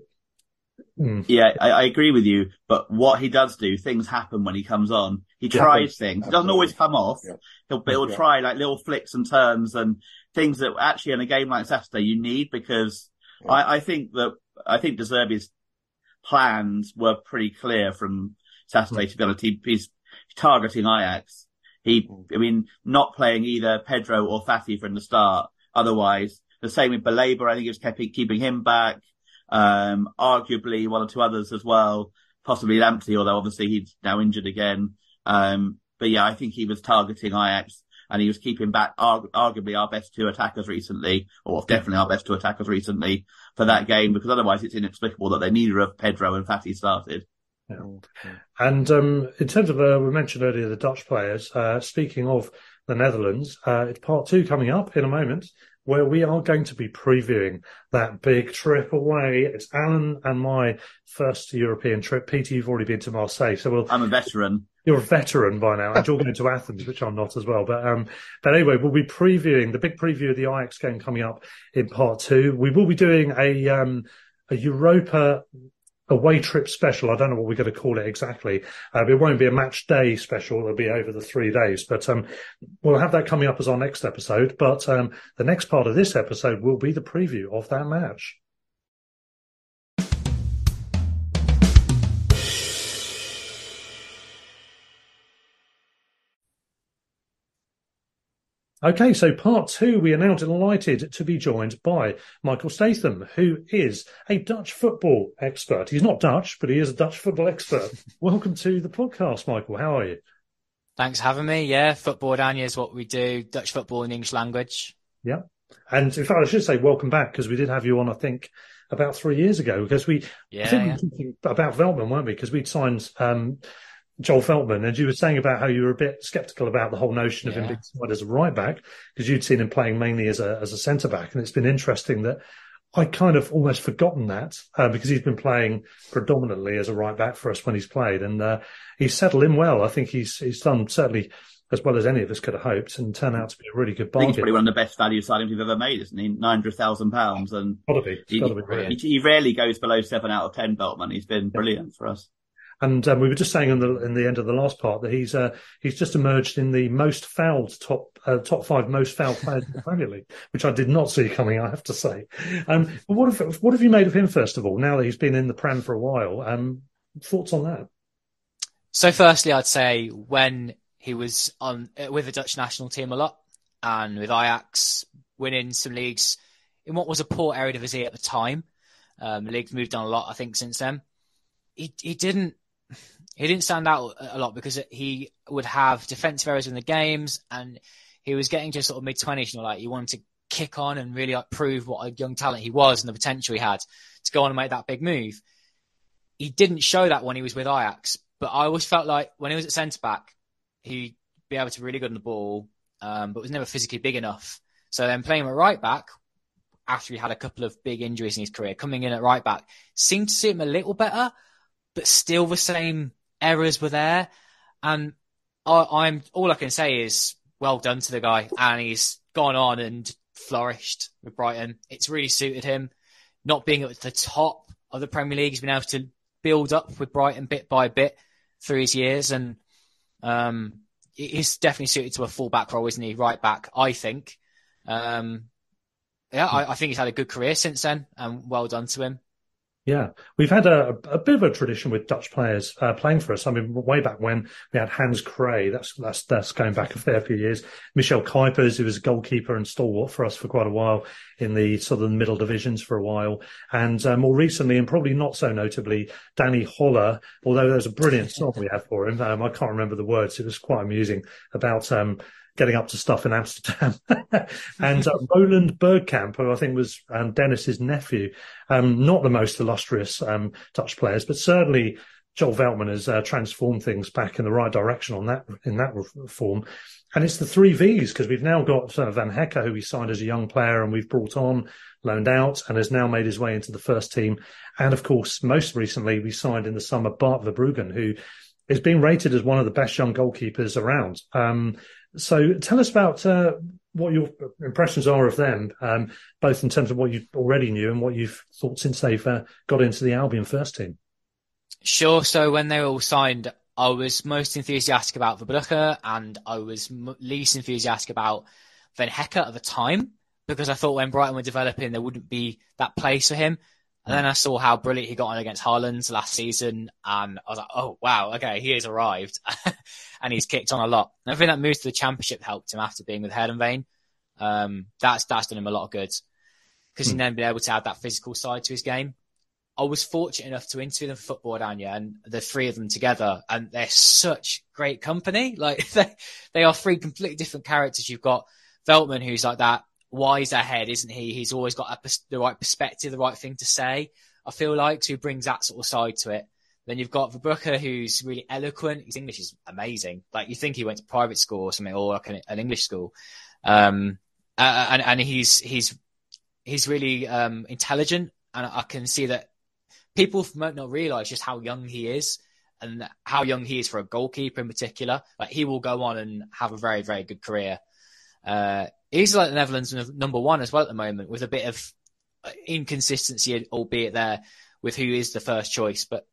Mm. Yeah, I, I agree with you. But what he does do, things happen when he comes on. He Yeah. tries things. It doesn't always come off. Yeah. He'll, he'll Yeah. try like little flicks and turns and things that actually in a game like Saturday you need because. I, I think that, I think De Zerbi's plans were pretty clear from Saturday to be honest. He, he's targeting Ajax. He, I mean, not playing either Pedro or Fati from the start. Otherwise, the same with Baleba. I think he was kept, keeping him back. Um, arguably one or two others as well, possibly Lamptey, although obviously he's now injured again. Um, but yeah, I think he was targeting Ajax and he was keeping back arg- arguably our best two attackers recently, or definitely our best two attackers recently for that game, because otherwise it's inexplicable that they neither of Pedro and Fati started. And um, in terms of, uh, we mentioned earlier the Dutch players. Uh, speaking of the Netherlands, uh, it's part two coming up in a moment, where we are going to be previewing that big trip away. It's Alan and my first European trip. Peter, you've already been to Marseille, so we'll I'm a veteran. you're a veteran by now, and you're going to Athens, which I'm not as well. But um, but anyway, we'll be previewing the big preview of the Ajax game coming up in part two. We will be doing a um a Europa away trip special. I don't know what we're going to call it exactly. Uh, it won't be a match day special. It'll be over the three days, but um, we'll have that coming up as our next episode. But um, the next part of this episode will be the preview of that match. Okay, so part two, we are now delighted to be joined by Michael Statham, who is a Dutch football expert. He's not Dutch, but he is a Dutch football expert. Welcome to the podcast, Michael. How are you? Thanks for having me. Yeah, football Oranje is what we do. Dutch football in English language. Yeah. And in fact, I should say welcome back because we did have you on, I think, about three years ago because we, I Yeah, we were talking about Veltman, weren't we? Because we'd signed um, Joel Veltman and you were saying about how you were a bit sceptical about the whole notion of him being signed as a right back because you'd seen him playing mainly as a, as a centre back. And it's been interesting that I kind of almost forgotten that uh, because he's been playing predominantly as a right back for us when he's played, and uh, he's settled in well. I think he's he's done certainly as well as any of us could have hoped, and turned out to be a really good think he's bargain. probably one of the best value signings we've ever made, isn't he? Nine hundred thousand pounds, and Gotta be, he, gotta be. he, he rarely goes below seven out of ten Veltman. He's been brilliant for us. And um, we were just saying in the in the end of the last part that he's uh, he's just emerged in the most fouled top uh, top five most fouled players in the Premier League, which I did not see coming. I have to say. Um, but what have what have you made of him first of all? Now that he's been in the Prem for a while, um, thoughts on that? So firstly, I'd say when he was on with the Dutch national team a lot and with Ajax winning some leagues in what was a poor Eredivisie at the time. Um, the league's moved on a lot, I think, since then. He he didn't he didn't stand out a lot because he would have defensive errors in the games and he was getting to sort of mid twenties. You know, like he wanted to kick on and really like prove what a young talent he was and the potential he had to go on and make that big move. He didn't show that when he was with Ajax, but I always felt like when he was at centre back, he'd be able to really good on the ball, um, but was never physically big enough. So then playing at right back, after he had a couple of big injuries in his career, coming in at right back seemed to suit him a little better, but still the same errors were there. And I, I'm all I can say is well done to the guy, and he's gone on and flourished with Brighton. It's really suited him. Not being at the top of the Premier League, he's been able to build up with Brighton bit by bit through his years, and um, he's definitely suited to a full back role, isn't he? Right back, I think. Um, yeah, I, I think he's had a good career since then, and well done to him. Yeah, we've had a, a bit of a tradition with Dutch players uh, playing for us. I mean, way back when we had Hans Kraay, that's that's that's going back a fair few years. Michel Kuipers, who was a goalkeeper and stalwart for us for quite a while in the southern middle divisions for a while, and uh, more recently, and probably not so notably, Danny Holla. Although there's a brilliant song we have for him, um, I can't remember the words. It was quite amusing about. Um, getting up to stuff in Amsterdam. and uh, Roland Bergkamp, who I think was um, Dennis's nephew, um, not the most illustrious um, Dutch players, but certainly Joel Veltman has uh, transformed things back in the right direction on that in that form. And it's the three V's because we've now got uh, Van Hecke, who we signed as a young player and we've brought on, loaned out, and has now made his way into the first team. And of course, most recently, we signed in the summer Bart Verbruggen, who is being rated as one of the best young goalkeepers around. Um, so tell us about uh, what your impressions are of them, um, both in terms of what you already knew and what you've thought since they've uh, got into the Albion first team. Sure. So when they were all signed, I was most enthusiastic about Verbruggen and I was m- least enthusiastic about Van Hecke at the time because I thought when Brighton were developing, there wouldn't be that place for him. And then I saw how brilliant he got on against Haaland last season, and I was like, "Oh wow, okay, he has arrived," and he's kicked on a lot. And I think that move to the Championship helped him after being with Heerenveen. Um, that's that's done him a lot of good because he's then been able to add that physical side to his game. I was fortunate enough to interview them for Football Oranje and the three of them together, and they're such great company. Like they, they are three completely different characters. You've got Veltman, who's like that wise ahead, isn't he? He's always got a, the right perspective, the right thing to say. I feel like who brings that sort of side to it. Then you've got Verbruggen, who's really eloquent. His English is amazing. Like you think he went to private school or something, or like an, an English school. Um, and and he's he's he's really um, intelligent, and I can see that people might not realize just how young he is and how young he is for a goalkeeper in particular. Like he will go on and have a very very good career. Uh, he's like the Netherlands number one as well at the moment, with a bit of inconsistency, albeit there, with who is the first choice. But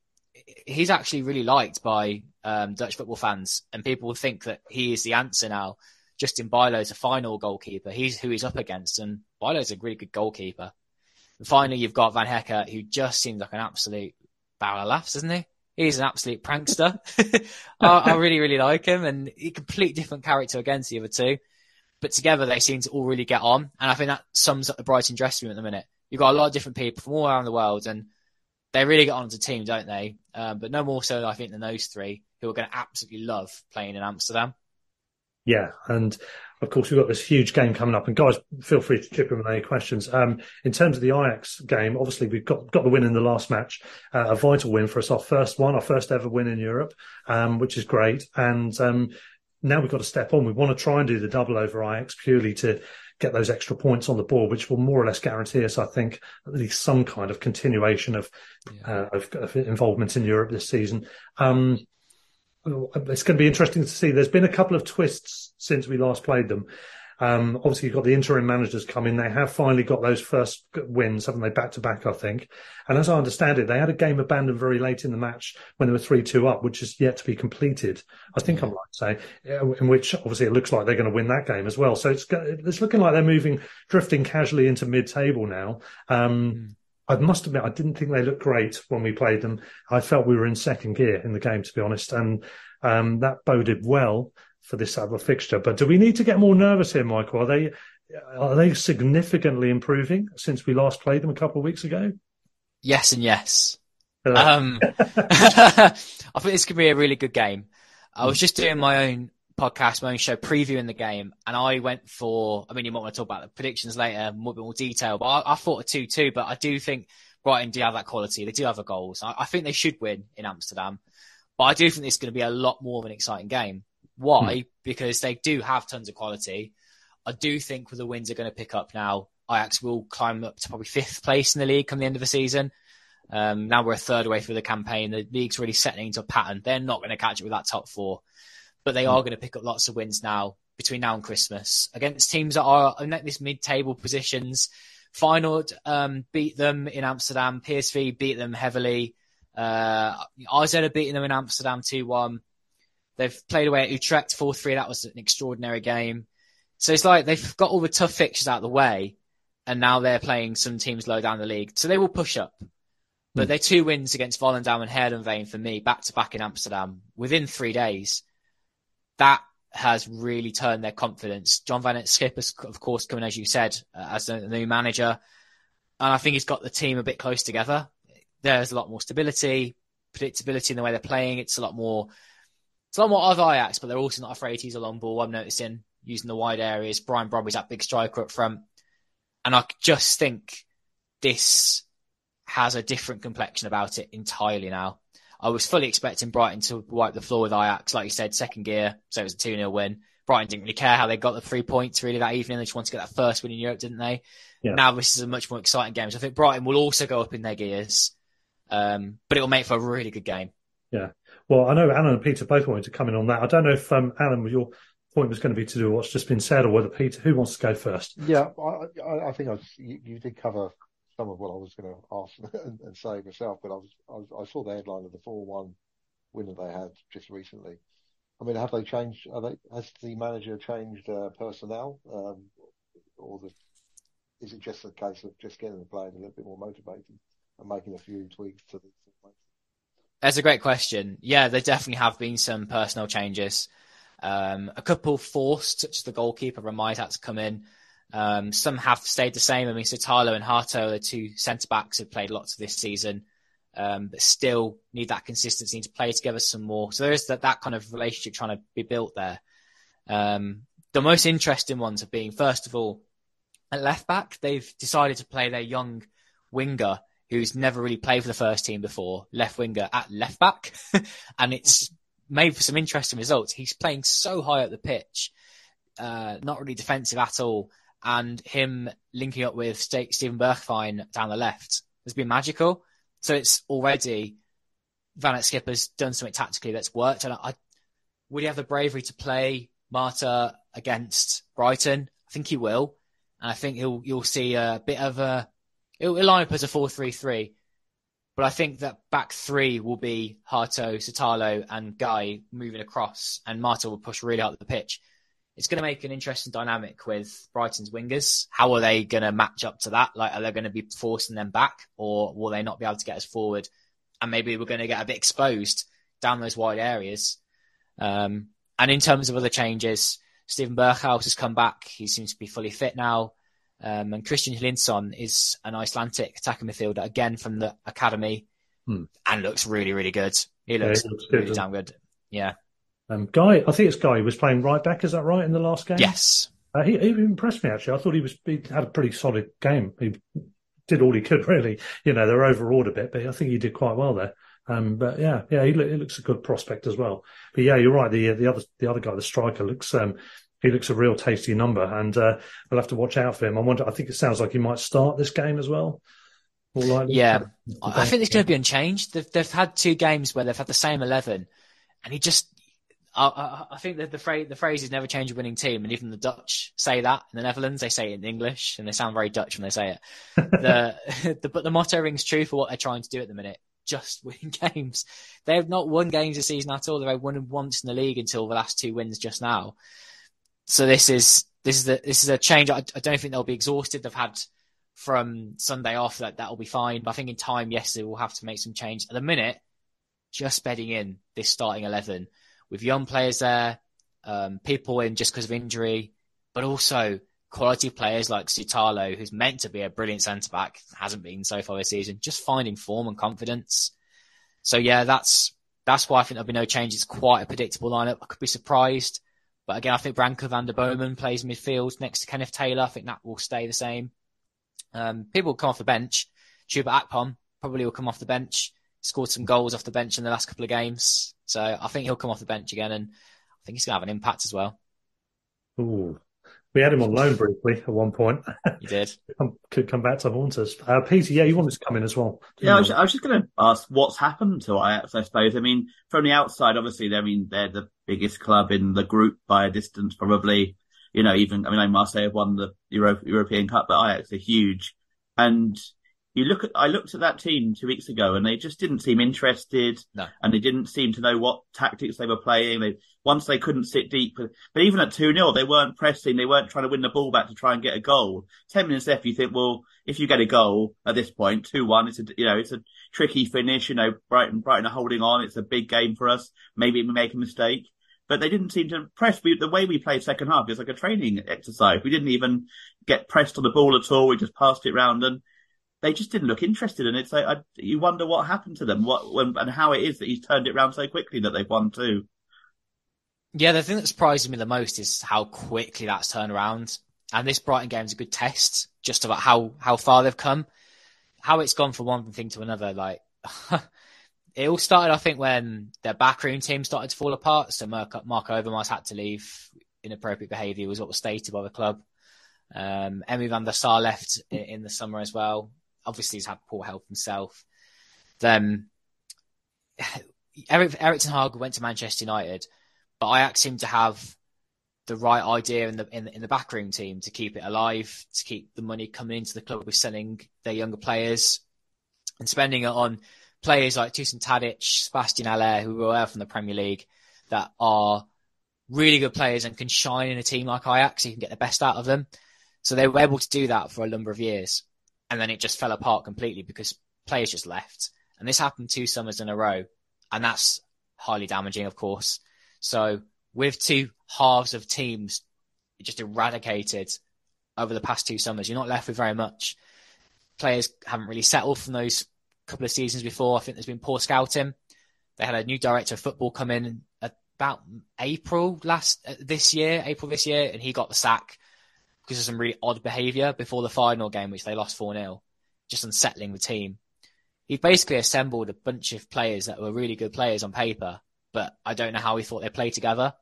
he's actually really liked by um, Dutch football fans, and people think that he is the answer now. Justin Bijlow's a Feyenoord goalkeeper. He's who he's up against, and Bijlow's a really good goalkeeper. And finally, you've got Van Hecke, who just seems like an absolute barrel of laughs, doesn't he? He's an absolute prankster. I, I, really, really like him, and a complete different character against the other two. But together, they seem to all really get on, and I think that sums up the Brighton dressing room at the minute. You've got a lot of different people from all around the world, and they really get on as a team, don't they? Um, but no more so, I think, than those three who are going to absolutely love playing in Amsterdam. Yeah, and of course we've got this huge game coming up. And guys, feel free to chip in with any questions. Um, in terms of the Ajax game, obviously we've got got the win in the last match, uh, a vital win for us, our first one, our first ever win in Europe, um, which is great. And um, now we've got to step on. We want to try and do the double over Ajax purely to get those extra points on the board, which will more or less guarantee us, I think, at least some kind of continuation of, yeah. uh, of, of, involvement in Europe this season. Um, it's going to be interesting to see. There's been a couple of twists since we last played them. Um, obviously, you've got the interim managers coming. They have finally got those first wins, haven't they, back to back, I think. And as I understand it, they had a game abandoned very late in the match when they were 3 2 up, which is yet to be completed. I think I'm right to say, in which obviously it looks like they're going to win that game as well. So it's, it's looking like they're moving, drifting casually into mid table now. Um, mm. I must admit, I didn't think they looked great when we played them. I felt we were in second gear in the game, to be honest, and um, that boded well for this other fixture. But do we need to get more nervous here, Michael? Are they are they significantly improving since we last played them a couple of weeks ago? Yes, and yes. um, I think this could be a really good game. I was just doing my own podcast, my own show, previewing the game, and I went for. I mean, you might want to talk about the predictions later, more bit more detail, but I, I thought a two-two. But I do think Brighton do have that quality. They do have the goals. I, I, think they should win in Amsterdam, but I do think this is going to be a lot more of an exciting game. Why? Hmm. Because they do have tons of quality. I do think with the wins are going to pick up now. Ajax will climb up to probably fifth place in the league come the end of the season. Um, now we're a third way through the campaign. The league's really settling into a pattern. They're not going to catch it with that top four but they are going to pick up lots of wins now between now and Christmas against teams that are in this mid-table positions. Feyenoord um, beat them in Amsterdam. PSV beat them heavily. Uh, AZ are beating them in Amsterdam 2-1. They've played away at Utrecht 4-3. That was an extraordinary game. So it's like they've got all the tough fixtures out of the way, and now they're playing some teams low down the league. So they will push up. But mm. their two wins against Volendam and Heerenveen for me, back to back in Amsterdam, within three days that has really turned their confidence. John Van 't Schip has, of course, coming, as you said, uh, as the new manager. And I think he's got the team a bit close together. There's a lot more stability, predictability in the way they're playing. It's a lot more, it's a lot more of Ajax, but they're also not afraid to use a long ball. I'm noticing using the wide areas. Brian Brobbey's that big striker up front. And I just think this has a different complexion about it entirely now. I was fully expecting Brighton to wipe the floor with Ajax, like you said, second gear, so it was a 2 0 win. Brighton didn't really care how they got the three points really that evening. They just wanted to get that first win in Europe, didn't they? Yeah. Now this is a much more exciting game. So I think Brighton will also go up in their gears, um, but it will make for a really good game. Yeah. Well, I know Alan and Peter both wanted to come in on that. I don't know if um, Alan, your point was going to be to do what's just been said, or whether Peter, who wants to go first? Yeah, I, I, think I was, you, you did cover some of what I was going to ask and, and say myself, but I was, I was I saw the headline of the four one win that they had just recently. I mean, have they changed? They, has the manager changed uh, personnel, um, or the, is it just a case of just getting the players a little bit more motivated and making a few tweaks to the? That's a great question. Yeah, there definitely have been some personnel changes. Um, a couple forced, such as the goalkeeper Ramaj had to come in. Um, some have stayed the same. I mean, Sutalo and Hato, the two centre backs, have played lots of this season, um, but still need that consistency to play together some more. So there is that, that kind of relationship trying to be built there. Um, the most interesting ones have been, first of all, at left back, they've decided to play their young winger who's never really played for the first team before, left winger at left back. and it's made for some interesting results. He's playing so high up the pitch, uh, not really defensive at all. And him linking up with St- Steven Bergwijn down the left has been magical. So it's already Van 't Schip's done something tactically that's worked. And I, would he have the bravery to play Marta against Brighton? I think he will. And I think he'll, you'll see a bit of a, it'll line up as a 4-3-3. But I think that back three will be Hato, Sutalo, and Gaaei moving across, and Marta will push really at the pitch. It's going to make an interesting dynamic with Brighton's wingers. How are they going to match up to that? Like, are they going to be forcing them back, or will they not be able to get us forward? And maybe we're going to get a bit exposed down those wide areas. Um, and in terms of other changes, Steven Berghuis has come back. He seems to be fully fit now. Um, and Kristian Hlynsson is an Icelandic attacking midfielder, again from the academy, Hmm. and looks really, really good. He Yeah, looks, he looks good, really damn good. Yeah. Um, Gaaei, I think it's Gaaei who was playing right back. Is that right in the last game? Yes. Uh, he, he impressed me actually. I thought he was he had a pretty solid game. He did all he could really. You know, they're overawed a bit, but I think he did quite well there. Um, but yeah, yeah, he, he looks a good prospect as well. But yeah, you're right. The the other the other guy, the striker, looks um, he looks a real tasty number, and uh, we'll have to watch out for him. I wonder. I think it sounds like he might start this game as well. Likely. Yeah. I think it's going to be unchanged. They've, they've had two games where they've had the same 11, and he just, I, I, I think that the phrase, the phrase is never change a winning team. And even the Dutch say that in the Netherlands, they say it in English and they sound very Dutch when they say it. the, the, but the motto rings true for what they're trying to do at the minute. Just win games. They have not won games this season at all. They've only won once in the league until the last two wins just now. So this is, this is the, this is a change. I, I don't think they'll be exhausted. They've had from Sunday off that that'll be fine. But I think in time, yes, they will have to make some change. At the minute, just bedding in this starting 11 with young players there, um, people in just because of injury, but also quality players like Sutalo, who's meant to be a brilliant centre back, hasn't been so far this season, just finding form and confidence. So yeah, that's, that's why I think there'll be no change. It's quite a predictable lineup. I could be surprised. But again, I think Branco van den Boomen plays midfield next to Kenneth Taylor. I think that will stay the same. Um, people will come off the bench. Chuba Akpom probably will come off the bench. Scored some goals off the bench in the last couple of games. So I think he'll come off the bench again and I think he's going to have an impact as well. Ooh. We had him on loan briefly at one point. He did. Come- Could come back to haunt us. Uh, Peter, yeah, you wanted to come in as well. Yeah, I was, I was just going to ask what's happened to Ajax, I suppose. I mean, from the outside, obviously, I mean, they're the biggest club in the group by a distance, probably. You know, even, I mean, I Marseille have won the Euro, European Cup, but Ajax are huge. And you look at, I looked at that team two weeks ago and they just didn't seem interested. No. And they didn't seem to know what tactics they were playing. They, once they couldn't sit deep, but, even at 2-0, they weren't pressing. They weren't trying to win the ball back to try and get a goal. 10 minutes left, you think, well, if you get a goal at this point, 2-1, it's a, you know, it's a tricky finish. You know, Brighton, Brighton are holding on. It's a big game for us. Maybe we make a mistake. But they didn't seem to press. We, the way we played second half is like a training exercise. We didn't even get pressed on the ball at all. We just passed it round and they just didn't look interested. And it's like, I, you wonder what happened to them, what, when, and how it is that he's turned it around so quickly that they've won two. Yeah, the thing that surprises me the most is how quickly that's turned around. And this Brighton game is a good test just about how, how far they've come, how it's gone from one thing to another. Like, it all started, I think, when their backroom team started to fall apart. So Marc Overmars had to leave. Inappropriate behaviour was what was stated by the club. Um, Emi van der Sar left in, the summer as well. Obviously, he's had poor health himself. Then Eric, Erik ten Hag went to Manchester United, but Ajax seemed to have the right idea in the in, in the backroom team to keep it alive, to keep the money coming into the club with selling their younger players and spending it on players like Dusan Tadic, Sebastian Haller, who were from the Premier League, that are really good players and can shine in a team like Ajax. You can get the best out of them. So they were able to do that for a number of years. And then it just fell apart completely because players just left. And this happened two summers in a row. And that's highly damaging, of course. So with two halves of teams just eradicated over the past two summers, you're not left with very much. Players haven't really settled from those couple of seasons before. I think there's been poor scouting. They had a new director of football come in about April last uh, this year, April this year, and he got the sack because of some really odd behaviour before the final game, which they lost 4 0, just unsettling the team. He basically assembled a bunch of players that were really good players on paper, but I don't know how he thought they'd play together.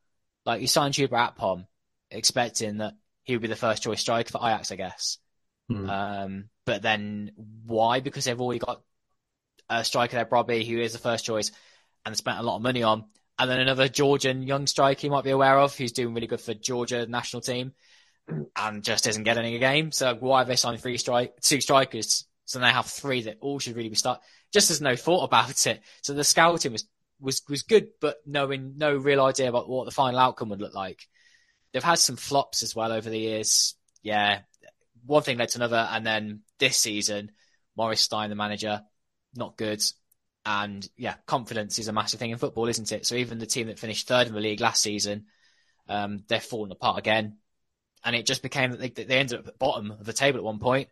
Like, he signed Chuba Akpom, expecting that he would be the first choice striker for Ajax, I guess. Mm. Um, but then why? Because they've already got a striker there, Brobbey, who is the first choice and spent a lot of money on. And then another Georgian young striker you might be aware of, who's doing really good for Georgia national team and just isn't getting a game. So why have they signed three strike, two strikers? So they have three that all should really be start. Just as no thought about it. So the scouting was, was, was good, but knowing no real idea about what the final outcome would look like. They've had some flops as well over the years. Yeah. One thing led to another. And then this season, Maurice Steijn, the manager, not good. And yeah, confidence is a massive thing in football, isn't it? So even the team that finished third in the league last season, um, they're falling apart again and it just became that they, they ended up at the bottom of the table at one point.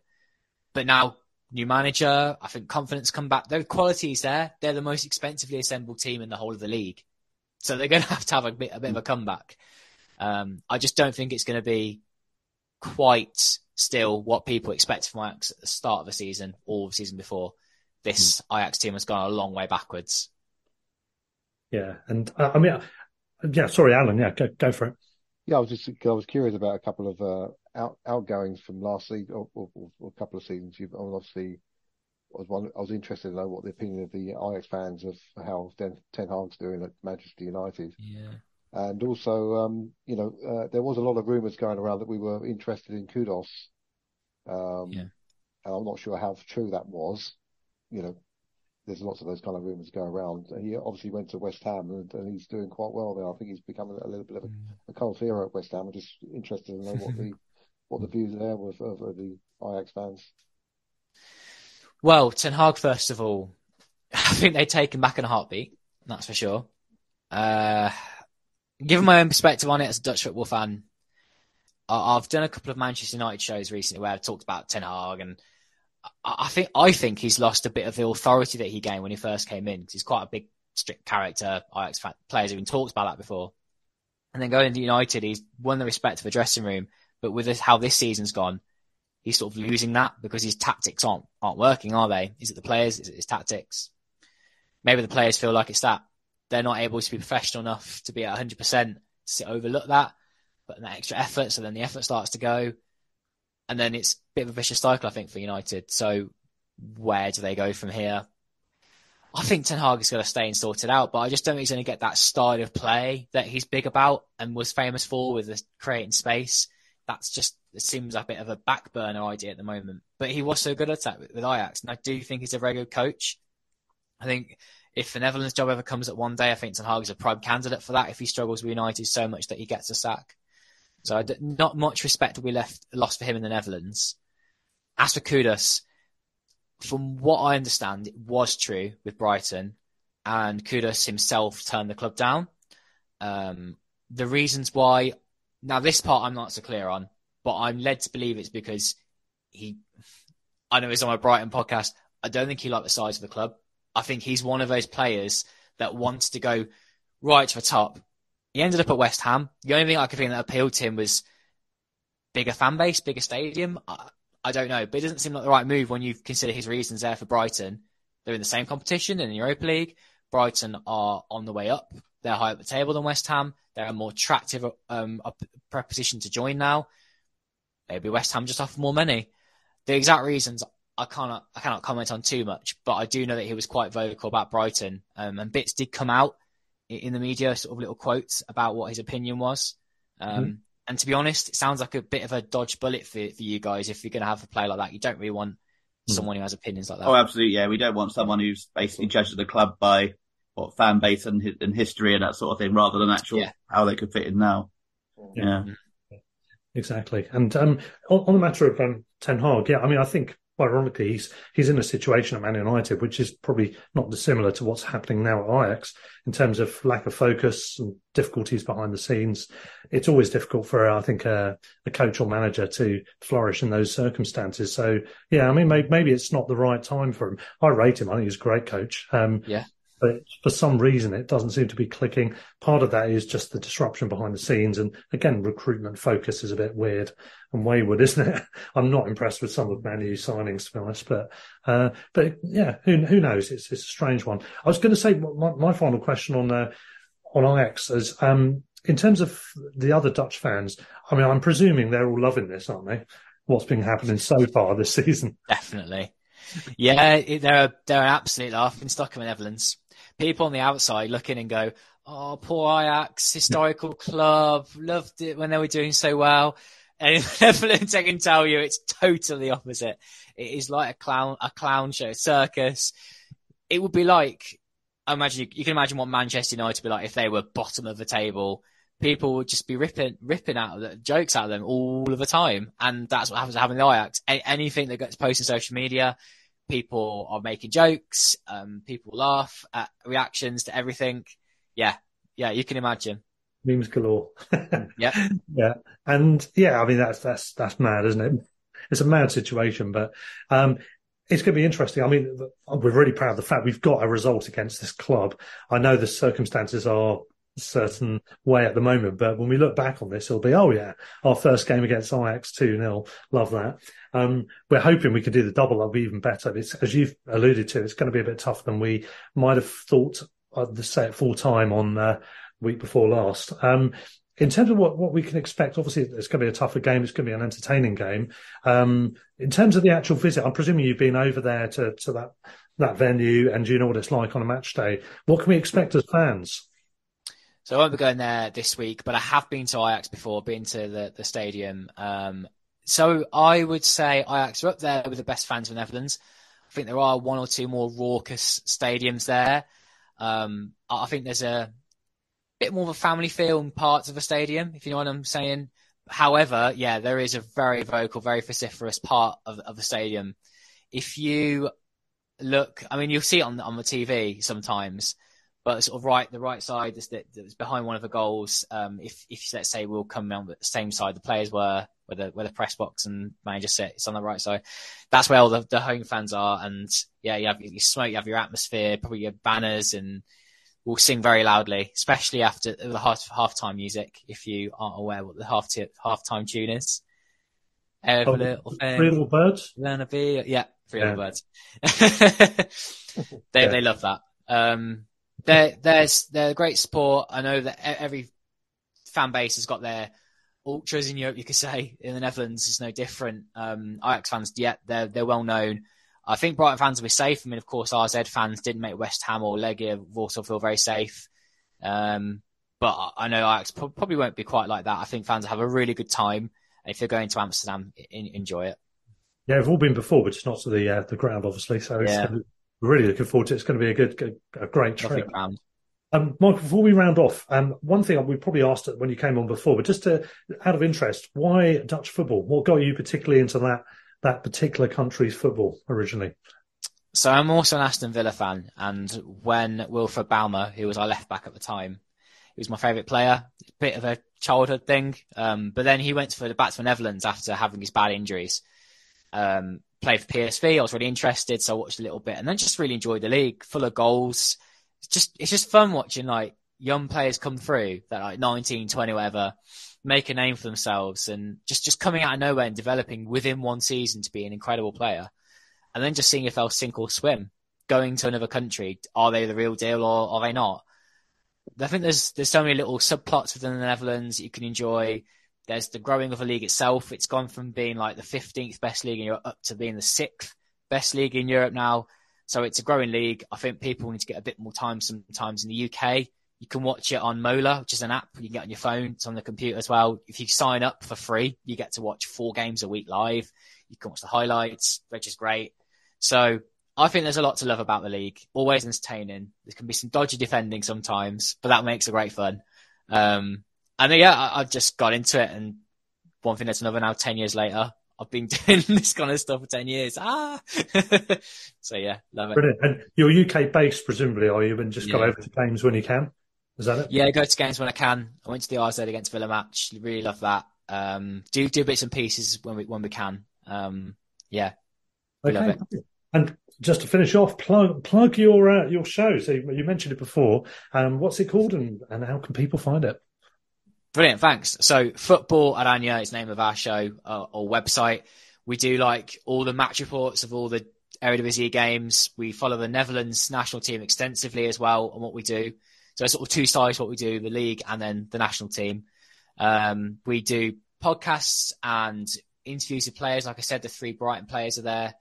But now, new manager, I think confidence come back. Their quality is there. They're the most expensively assembled team in the whole of the league, so they're going to have to have a bit, a bit of a comeback. Um, I just don't think it's going to be quite still what people expect from Ajax at the start of the season or the season before. This mm. Ajax team has gone a long way backwards. Yeah, and uh, I mean, yeah, sorry, Alan. Yeah, go, go for it. Yeah, I was just I was curious about a couple of uh, out, outgoings from last season or, or, or, a couple of seasons. You've obviously I was one, I was interested to know what the opinion of the Ajax fans of how Ten, Ten Hag's doing at Manchester United. Yeah. And also, um, you know, uh, there was a lot of rumours going around that we were interested in Kudus. Um, yeah. And I'm not sure how true that was. You know, there's lots of those kind of rumours go around. He obviously went to West Ham and, and, he's doing quite well there. I think he's become a, a little bit of a, mm. a cult hero at West Ham. I'm just interested to know what the what the views there were of, of the Ajax fans. Well, Ten Hag, first of all, I think they take him back in a heartbeat. That's for sure. Uh, given my own perspective on it as a Dutch football fan, I've done a couple of Manchester United shows recently where I've talked about Ten Hag and I think I think he's lost a bit of the authority that he gained when he first came in because he's quite a big, strict character. Ajax players have even talked about that before. And then going to United, he's won the respect of the dressing room. But with this, how this season's gone, he's sort of losing that because his tactics aren't aren't working, are they? Is it the players? Is it his tactics? Maybe the players feel like it's that they're not able to be professional enough to be at 100% to overlook that, but that extra effort. So then the effort starts to go and then it's a bit of a vicious cycle, I think, for United. So where do they go from here? I think Ten Hag is going to stay and sort it out, but I just don't think he's going to get that style of play that he's big about and was famous for with creating space. That's just it seems a bit of a back burner idea at the moment. But he was so good at that with, with Ajax, and I do think he's a very good coach. I think if the Netherlands job ever comes at one day, I think Ten Hag is a prime candidate for that. If he struggles with United so much that he gets a sack, so not much respect will be left lost for him in the Netherlands. As for Kudus, from what I understand, it was true with Brighton, and Kudus himself turned the club down. Um, the reasons why, now this part I'm not so clear on, but I'm led to believe it's because he, I know he's on my Brighton podcast. I don't think he liked the size of the club. I think he's one of those players that wants to go right to the top he ended up at West Ham. The only thing I could think that appealed to him was bigger fan base, bigger stadium. I, I don't know, but it doesn't seem like the right move when you consider his reasons there for Brighton. They're in the same competition in the Europa League. Brighton are on the way up. They're higher up the table than West Ham. They're a more attractive um, proposition to join now. Maybe West Ham just offer more money. The exact reasons I cannot I cannot comment on too much, but I do know that he was quite vocal about Brighton, um, and bits did come out in the media, sort of little quotes about what his opinion was. Um, mm-hmm. And to be honest, it sounds like a bit of a dodge bullet for, for you guys if you're going to have a player like that. You don't really want mm-hmm. someone who has opinions like that. Oh, absolutely, yeah. We don't want someone who's basically judged the club by what fan base and, and history and that sort of thing, rather than actual yeah. how they could fit in now. Yeah. yeah. Exactly. And um, on, on, the matter of um, Ten Hag, yeah, I mean, I think ironically, he's he's in a situation at Man United which is probably not dissimilar to what's happening now at Ajax in terms of lack of focus and difficulties behind the scenes. It's always difficult for I think a, a coach or manager to flourish in those circumstances. So yeah, I mean maybe, maybe, it's not the right time for him. I rate him. I think he's a great coach. Um, yeah but for some reason it doesn't seem to be clicking. Part of that is just the disruption behind the scenes, and again, recruitment focus is a bit weird and wayward, isn't it? I'm not impressed with some of Man U signings, to be honest, but uh, but yeah, who who knows? It's it's a strange one. I was going to say my, my final question on uh, on Ajax is um, in terms of the other Dutch fans. I mean, I'm presuming they're all loving this, aren't they? What's been happening so far this season? Definitely. Yeah, they're they're an absolute laughing stock of the Netherlands people on the outside looking and go, "Oh, poor Ajax, historical club, loved it when they were doing so well." And in Netherlands, I can tell you, it's totally opposite. It is like a clown, a clown show, circus. It would be like, I imagine you, you can imagine what Manchester United would be like if they were bottom of the table. People would just be ripping, ripping out the jokes out of them all of the time, and that's what happens to having the Ajax. A- anything that gets posted on social media, people are making jokes, um, people laugh at reactions to everything. Yeah, yeah, you can imagine. Memes galore. yeah, yeah, and yeah, I mean that's that's that's mad, isn't it? It's a mad situation, but um, it's going to be interesting. I mean, we're really proud of the fact we've got a result against this club. I know the circumstances are certain way at the moment. But when we look back on this, it'll be, oh yeah, our first game against Ajax 2 0. Love that. Um, we're hoping we can do the double. That'll be even better. It's, as you've alluded to, it's going to be a bit tougher than we might have thought uh, the set full time on uh, week before last. Um, in terms of what, what we can expect, obviously it's going to be a tougher game. It's going to be an entertaining game. Um, in terms of the actual visit, I'm presuming you've been over there to, to that, that venue and you know what it's like on a match day. What can we expect as fans? So I won't be going there this week, but I have been to Ajax before, been to the, the stadium. Um, so I would say Ajax are up there with the best fans of the Netherlands. I think there are one or two more raucous stadiums there. Um, I think there's a bit more of a family feel in parts of the stadium, if you know what I'm saying. However, yeah, there is a very vocal, very vociferous part of, of the stadium. If you look, I mean, you'll see it on, on the TV sometimes but sort of right, the right side that's, behind one of the goals. Um, if, if let's say we'll come on the same side the players were, where the, where the press box and manager sit, it's on the right side. That's where all the, the home fans are. And yeah, you have your smoke, you have your atmosphere, probably your banners and we'll sing very loudly, especially after the half halftime music. If you aren't aware what the half t- halftime tune is. Every oh, little thing. Three little birds. Gonna be, yeah, three yeah. little birds. they, yeah. they love that. Um, they're, they're, they're great sport. I know that every fan base has got their ultras in Europe, you could say. In the Netherlands, it's no different. Um, Ajax fans, yeah, they're, they're well known. I think Brighton fans will be safe. I mean, of course, AZ fans didn't make West Ham or Legia also feel very safe. Um, but I know Ajax probably won't be quite like that. I think fans have a really good time. If they're going to Amsterdam, enjoy it. Yeah, we've all been before, but it's not to the uh, the ground, obviously. So it's yeah really looking forward to it. It's going to be a good, good a great trip. Um, Michael, before we round off, um, one thing we probably asked when you came on before, but just to, out of interest, why Dutch football? What got you particularly into that that particular country's football originally? So I'm also an Aston Villa fan, and when Wilfred Bouma, who was our left back at the time, he was my favourite player. Bit of a childhood thing, um, but then he went for the back to the Netherlands after having his bad injuries. Um, played for PSV. I was really interested, so I watched a little bit, and then just really enjoyed the league, full of goals. It's just it's just fun watching like young players come through that like 19, 20, whatever, make a name for themselves and just, just coming out of nowhere and developing within one season to be an incredible player. And then just seeing if they'll sink or swim. Going to another country, are they the real deal or are they not? I think there's there's so many little subplots within the Netherlands that you can enjoy. There's the growing of the league itself. It's gone from being like the 15th best league in Europe up to being the sixth best league in Europe now. So it's a growing league. I think people need to get a bit more time sometimes in the UK. You can watch it on Mola, which is an app you can get on your phone. It's on the computer as well. If you sign up for free, you get to watch four games a week live. You can watch the highlights, which is great. So I think there's a lot to love about the league. Always entertaining. There can be some dodgy defending sometimes, but that makes it great fun. Um, and yeah, I, I just got into it and one thing that's another now 10 years later. I've been doing this kind of stuff for 10 years. Ah! so yeah, love it. Brilliant. And you're UK based, presumably, are you? And just go over to games when you can? Is that it? Yeah, go to games when I can. I went to the AZ against Villa match. Really love that. Um, do do bits and pieces when we when we can. Um, yeah, we love Okay. it. And just to finish off, plug plug your uh, your show. So you you mentioned it before. Um, what's it called, and, and how can people find it? Brilliant, thanks. So, Football Oranje is name of our show uh, or website. We do like all the match reports of all the Eredivisie games. We follow the Netherlands national team extensively as well on what we do. So, it's sort of two sides what we do, the league and then the national team. Um, we do podcasts and interviews with players. Like I said, the three Brighton players are there.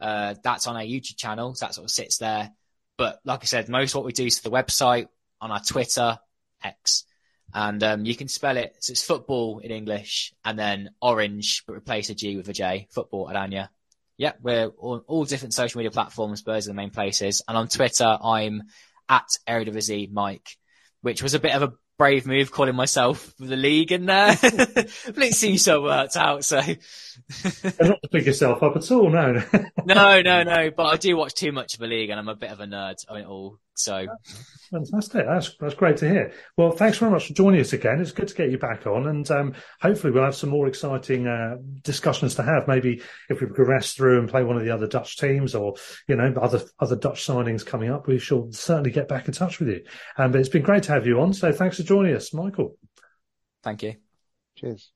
Uh, that's on our YouTube channel. So that sort of sits there. But like I said, most what we do is the website, on our Twitter, X. And um, you can spell it. So it's football in English and then orange, but replace a G with a J. Football Oranje. Yeah, we're on all different social media platforms. Those are the main places. And on Twitter, I'm at Eredivisie Mike, which was a bit of a brave move calling myself the league in there. but it seems so worked out. So not to pick yourself up at all, no. no, no, no. But I do watch too much of a league and I'm a bit of a nerd on it all. So Fantastic. That's that's great to hear. Well, thanks very much for joining us again. It's good to get you back on, and um, hopefully we'll have some more exciting uh, discussions to have. Maybe if we progress through and play one of the other Dutch teams, or you know other other Dutch signings coming up, we shall certainly get back in touch with you. Um, but it's been great to have you on. So thanks for joining us, Michael. thank you. Cheers.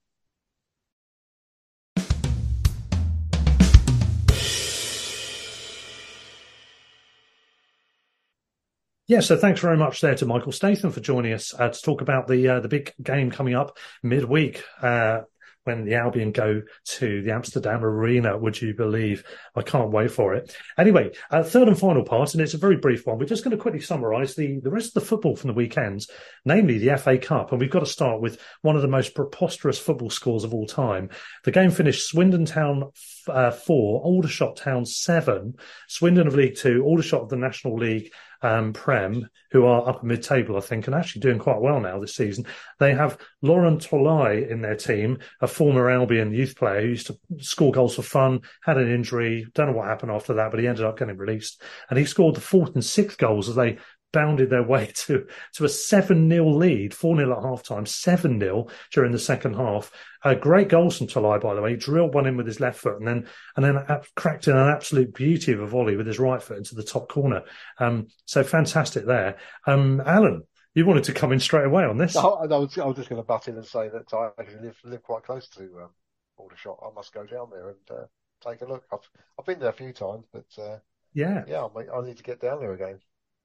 Yeah, so thanks very much there to Michael Statham for joining us uh, to talk about the uh, the big game coming up midweek uh, when the Albion go to the Amsterdam Arena. Would you believe? I can't wait for it. Anyway, uh, third and final part, and it's a very brief one. We're just going to quickly summarise the the rest of the football from the weekends, namely the FA Cup, and we've got to start with one of the most preposterous football scores of all time. The game finished Swindon Town uh, four, Aldershot Town seven, Swindon of League Two, Aldershot of the National League um, Prem, who are up mid table, I think, and actually doing quite well now this season. They have Lorent Tolaj in their team, a former Albion youth player who used to score goals for fun, had an injury, don't know what happened after that, but he ended up getting released. And he scored the fourth and sixth goals as they bounded their way to to a 7 0 lead, 4 0 at half time, 7 0 during the second half. Uh, great goals from Tolaj, by the way. He drilled one in with his left foot and then and then cracked in an absolute beauty of a volley with his right foot into the top corner. Um, so fantastic there. Um, Alan, you wanted to come in straight away on this. I, I was, I was just going to butt in and say that I actually live, live quite close to um, Aldershot. I must go down there and uh, take a look. I've, I've been there a few times, but uh, Yeah, yeah, I, I need to get down there again.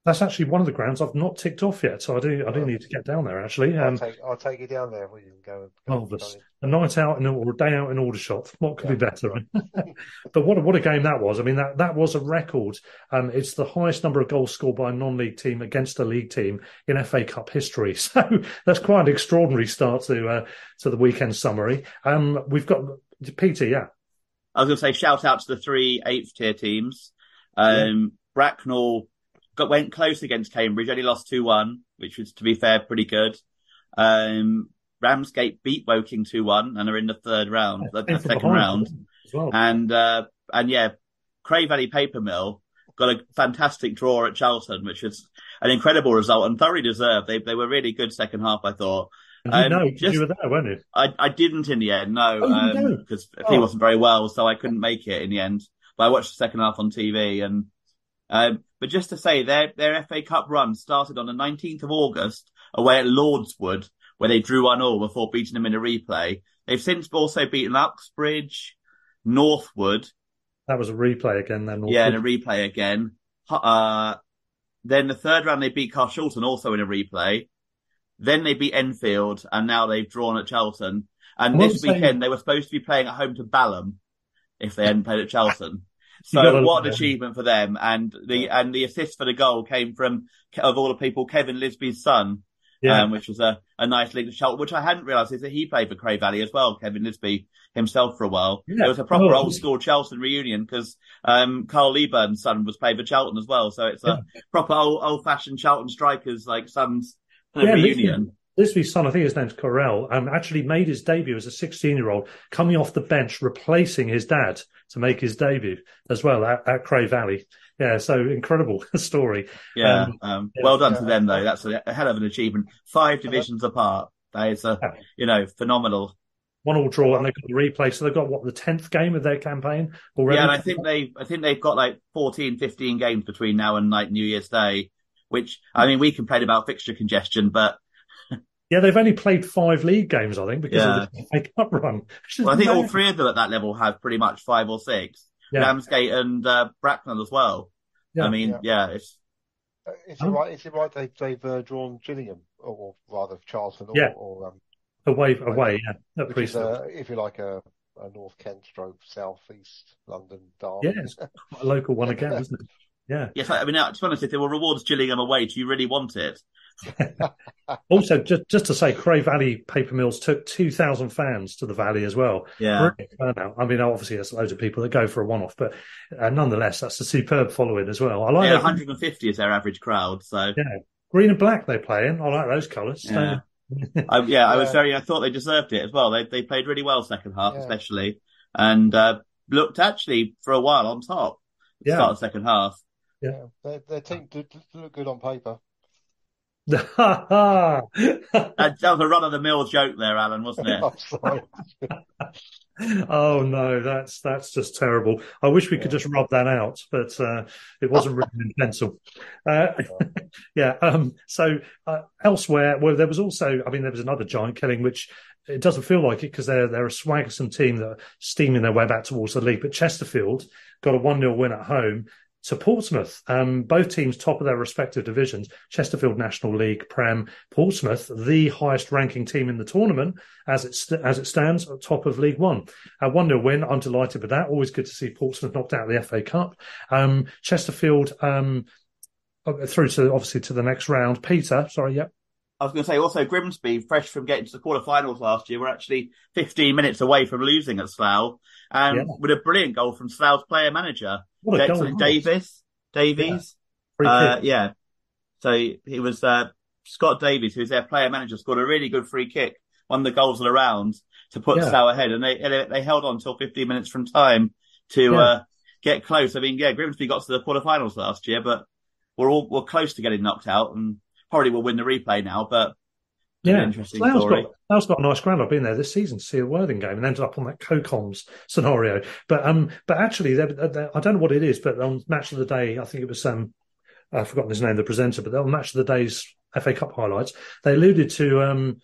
That's actually one of the grounds I've not ticked off yet. So I do I do need to get down there actually. I'll Um, take I'll take you down there. We can go. and- go Marvellous. A night out in, or a day out in Aldershot. What could be better? Right? but what a, what a game that was. I mean, that, that was a record. Um, it's the highest number of goals scored by a non-league team against a league team in FA Cup history. So that's quite an extraordinary start to, uh, to the weekend summary. Um, we've got Peter, yeah. I was going to say shout out to the three eighth tier teams. Um, Bracknell got went close against Cambridge, only lost two one, which was to be fair pretty good. Um, Ramsgate beat Woking two one and are in the third round, the, the second round. well. And uh, and yeah, Cray Valley Paper Mill got a fantastic draw at Charlton, which was an incredible result and thoroughly deserved. They they were really good second half, I thought. Um, know, 'cause just- you were there, weren't you? I, I didn't in the end, no, Oh, you didn't? because he Oh. wasn't very well, so I couldn't make it in the end. But I watched the second half on TV, and um, but just to say, their their FA Cup run started on the 19th of August away at Lordswood, where they drew one all before beating them in a replay. They've since also beaten Uxbridge, Northwood. That was a replay again then. Yeah, in a replay again. Uh, then the third round they beat Carshalton also in a replay. Then they beat Enfield and now they've drawn at Charlton. And What this was saying- weekend they were supposed to be playing at home to Balham if they hadn't played at Charlton. So what an achievement for them. And the, and the assist for the goal came from, of all the people, Kevin Lisbie's son. Yeah. Um, which was a, a nice link to Charlton, which I hadn't realised is that he played for Cray Valley as well, Kevin Lisby himself for a while. Yeah. It was a proper Oh, old school Charlton reunion because, um, Carl Leaburn's son was playing for Charlton as well. So it's a proper old, old fashioned Charlton strikers, like sons Yeah, reunion. Lisbie's son, I think his name's Corell, um, actually made his debut as a 16 year old, coming off the bench, replacing his dad to make his debut as well at, at Cray Valley. Yeah, so incredible story. Yeah. Um, Um, yeah, well done yeah. to them though. That's a, a hell of an achievement. Five divisions apart. That is a, you know, phenomenal. One all draw, and they've got the replay. So they've got what the tenth game of their campaign already. Yeah, and I think they, I think they've got like 14, 15 games between now and like New Year's Day, which, I mean, we complain about fixture congestion, but yeah, they've only played five league games, I think, because Yeah. of the FA Cup run. well, I think all three of them at that level have pretty much five or six. Yeah. Ramsgate and uh, Bracknell as well. Yeah. I mean, yeah, it's Uh, Is it right? Is it right they've they've uh, drawn Gillingham or, or rather Charlton or, Yeah. or um, away, away. Yeah, at which is uh, if you like a, a North Kent stroke South East London derby. Yeah, it's quite a local one again, isn't it? Yeah. yes. I mean, to be honest, if there were rewards Gillingham away, do you really want it? Also, just just to say, Cray Valley Paper Mills took two thousand fans to the Valley as well. Yeah. I mean, obviously, there's loads of people that go for a one-off, but uh, nonetheless, that's a superb following as well. I like Yeah, 150 is their average crowd. So Yeah, green and black they play in. I like those colours. Yeah. I, yeah, I was very. I thought they deserved it as well. They they played really well second half, Yeah. especially, and uh, looked actually for a while on top. at the Yeah. Start of second half. Yeah, their, their team did, did look good on paper. That, was a run of the mill joke there, Alan, wasn't it? Oh no, that's that's just terrible. I wish we could just rub that out, but uh, it wasn't written in pencil. Uh, yeah. Um, so uh, elsewhere, well, there was also, I mean, there was another giant killing, which it doesn't feel like it because they're they're a swagsome team that are steaming their way back towards the league. But Chesterfield got a one 0 win at home to Portsmouth. Um, both teams top of their respective divisions. Chesterfield National League Prem, Portsmouth the highest ranking team in the tournament as it st- as it stands at top of League One. A one 0 win. I'm delighted with that. Always good to see Portsmouth knocked out of the FA Cup. Um, Chesterfield um, uh, through to obviously to the next round. Peter, sorry, yep. I was going to say also Grimsby, fresh from getting to the quarterfinals last year, were actually 15 minutes away from losing at Slough, and Yeah. with a brilliant goal from Slough's player manager, What a goal, Excellent wasn't it? Davis, Davies. Free Uh, yeah. So he was uh, Scott Davies, who's their player manager, scored a really good free kick, won the goals of the round to put Yeah. Slough ahead, and they they- they held on till 15 minutes from time to Yeah. uh, get close. I mean, yeah, Grimsby got to the quarterfinals last year, but we're all we're close to getting knocked out, and probably will win the replay now. But Yeah, interesting Slough's story. got, got a nice ground. I've been there this season to see a Worthing game and ended up on that co-coms scenario. But um, but actually, they're, they're- I don't know what it is, but on Match of the Day, I think it was um, I've forgotten his name, the presenter, but on Match of the Day's FA Cup highlights, they alluded to um,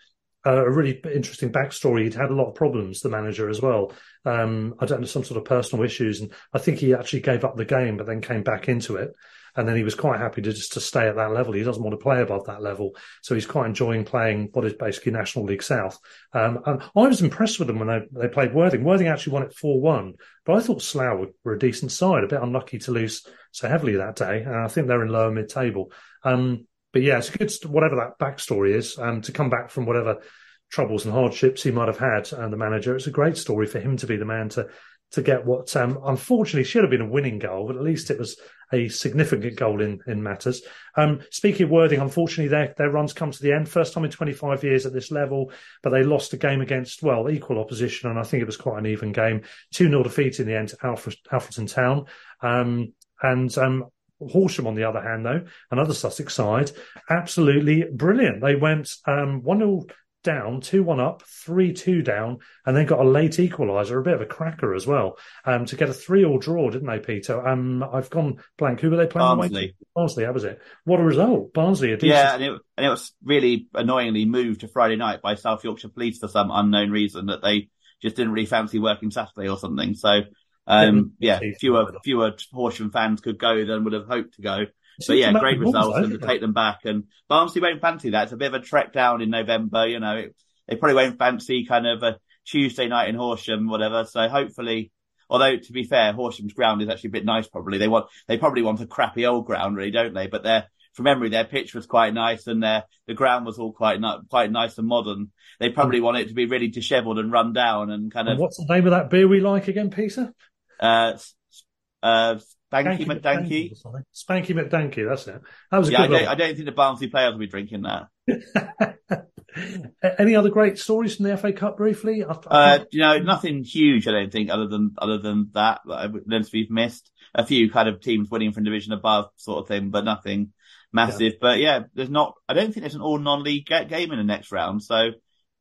a really interesting backstory. He'd had a lot of problems, the manager as well. Um, I don't know, some sort of personal issues, and I think he actually gave up the game, but then came back into it. And then he was quite happy to just to stay at that level. He doesn't want to play above that level, so he's quite enjoying playing what is basically National League South. Um, and I was impressed with them when they, they played Worthing. Worthing actually won it four one, but I thought Slough were, a decent side. A bit unlucky to lose so heavily that day, and I think they're in lower mid table. Um, but yeah, it's good whatever that backstory is. Um, to come back from whatever troubles and hardships he might have had, and the manager, it's a great story for him to be the man to to get what um, unfortunately should have been a winning goal, but at least it was a significant goal in in matters. Um, speaking of Worthing, unfortunately their their runs come to the end. First time in 25 years at this level, but they lost a game against well equal opposition, and I think it was quite an even game. Two 0 defeat in the end to Alfred, Alfreton Town, um, and um, Horsham, on the other hand, though, another Sussex side, absolutely brilliant. They went um, 1 0 down, 2 1 up, 3 2 down, and then got a late equaliser, a bit of a cracker as well, um, to get a 3 all draw, didn't they, Peter? Um, I've gone blank. Who were they playing? Barnsley. Barnsley, that was it. What a result. Barnsley, a decent. Yeah, and it, and it was really annoyingly moved to Friday night by South Yorkshire Police for some unknown reason that they just didn't really fancy working Saturday or something. So, um, yeah, fewer fewer Horsham fans could go than would have hoped to go. But yeah, great results and to take them back. And Barnsley won't fancy that. It's a bit of a trek down in November. You know, it, they probably won't fancy kind of a Tuesday night in Horsham, whatever. So hopefully, although to be fair, Horsham's ground is actually a bit nice. Probably they want they probably want a crappy old ground, really, don't they? But their from memory, their pitch was quite nice and their the ground was all quite quite nice and modern. They probably want it to be really dishevelled and run down and kind of. And what's the name of that beer we like again, Peter? Uh, uh, Spanky McDanky. Spanky McDanky, that's it. That was a yeah, good I don't, I don't think the Barnsley players will be drinking that. Any other great stories from the FA Cup briefly? Uh, you know, nothing huge, I don't think, other than, other than that, that we've missed. A few kind of teams winning from division above sort of thing, but nothing massive. Yeah. But yeah, there's not, I don't think there's an all non-league game in the next round. So,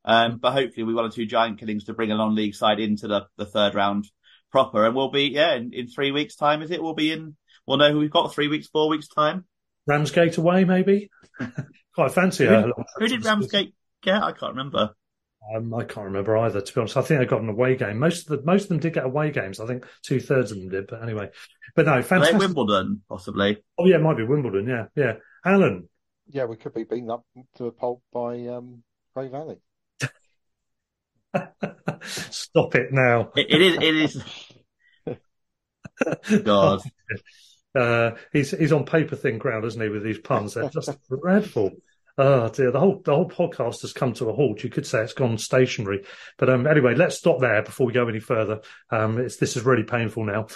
um, but hopefully we one or two giant killings to bring a non-league side into the, the third round proper, and we'll be yeah in, in three weeks' time. Is it? We'll be in. We'll know who we've got three weeks, four weeks' time. Ramsgate away, maybe. Quite fancy. Who, who did Ramsgate get? I can't remember. Um, I can't remember either. To be honest, I think they got an away game. Most of the most of them did get away games. I think two thirds of them did. But anyway, but no, fantastic. Wimbledon, possibly. Oh yeah, it might be Wimbledon. Yeah, yeah. Alan. Yeah, we could be beaten up to a pulp by um, Ray Valley. Stop it now. it, it is. It is. God. Uh, he's he's on paper thin ground, isn't he, with these puns? They're just dreadful. Oh dear, the whole the whole podcast has come to a halt. You could say it's gone stationary, but um, anyway, let's stop there before we go any further. Um, this is really painful now.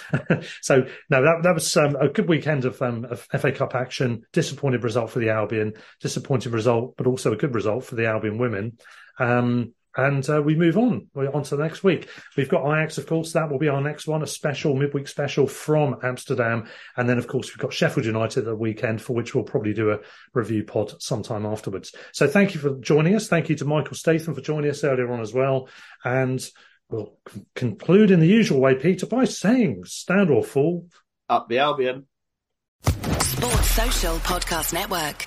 so no, that that was um, a good weekend of, um, of FA Cup action. Disappointed result for the Albion, disappointing result, but also a good result for the Albion women. And uh, we move on. We're on to the next week. We've got Ajax, of course. That will be our next one, a special midweek special from Amsterdam. And then, of course, we've got Sheffield United at the weekend, for which we'll probably do a review pod sometime afterwards. So thank you for joining us. Thank you to Michael Statham for joining us earlier on as well. And we'll c- conclude in the usual way, Peter, by saying, stand or fall. Up the Albion. Sports Social Podcast Network.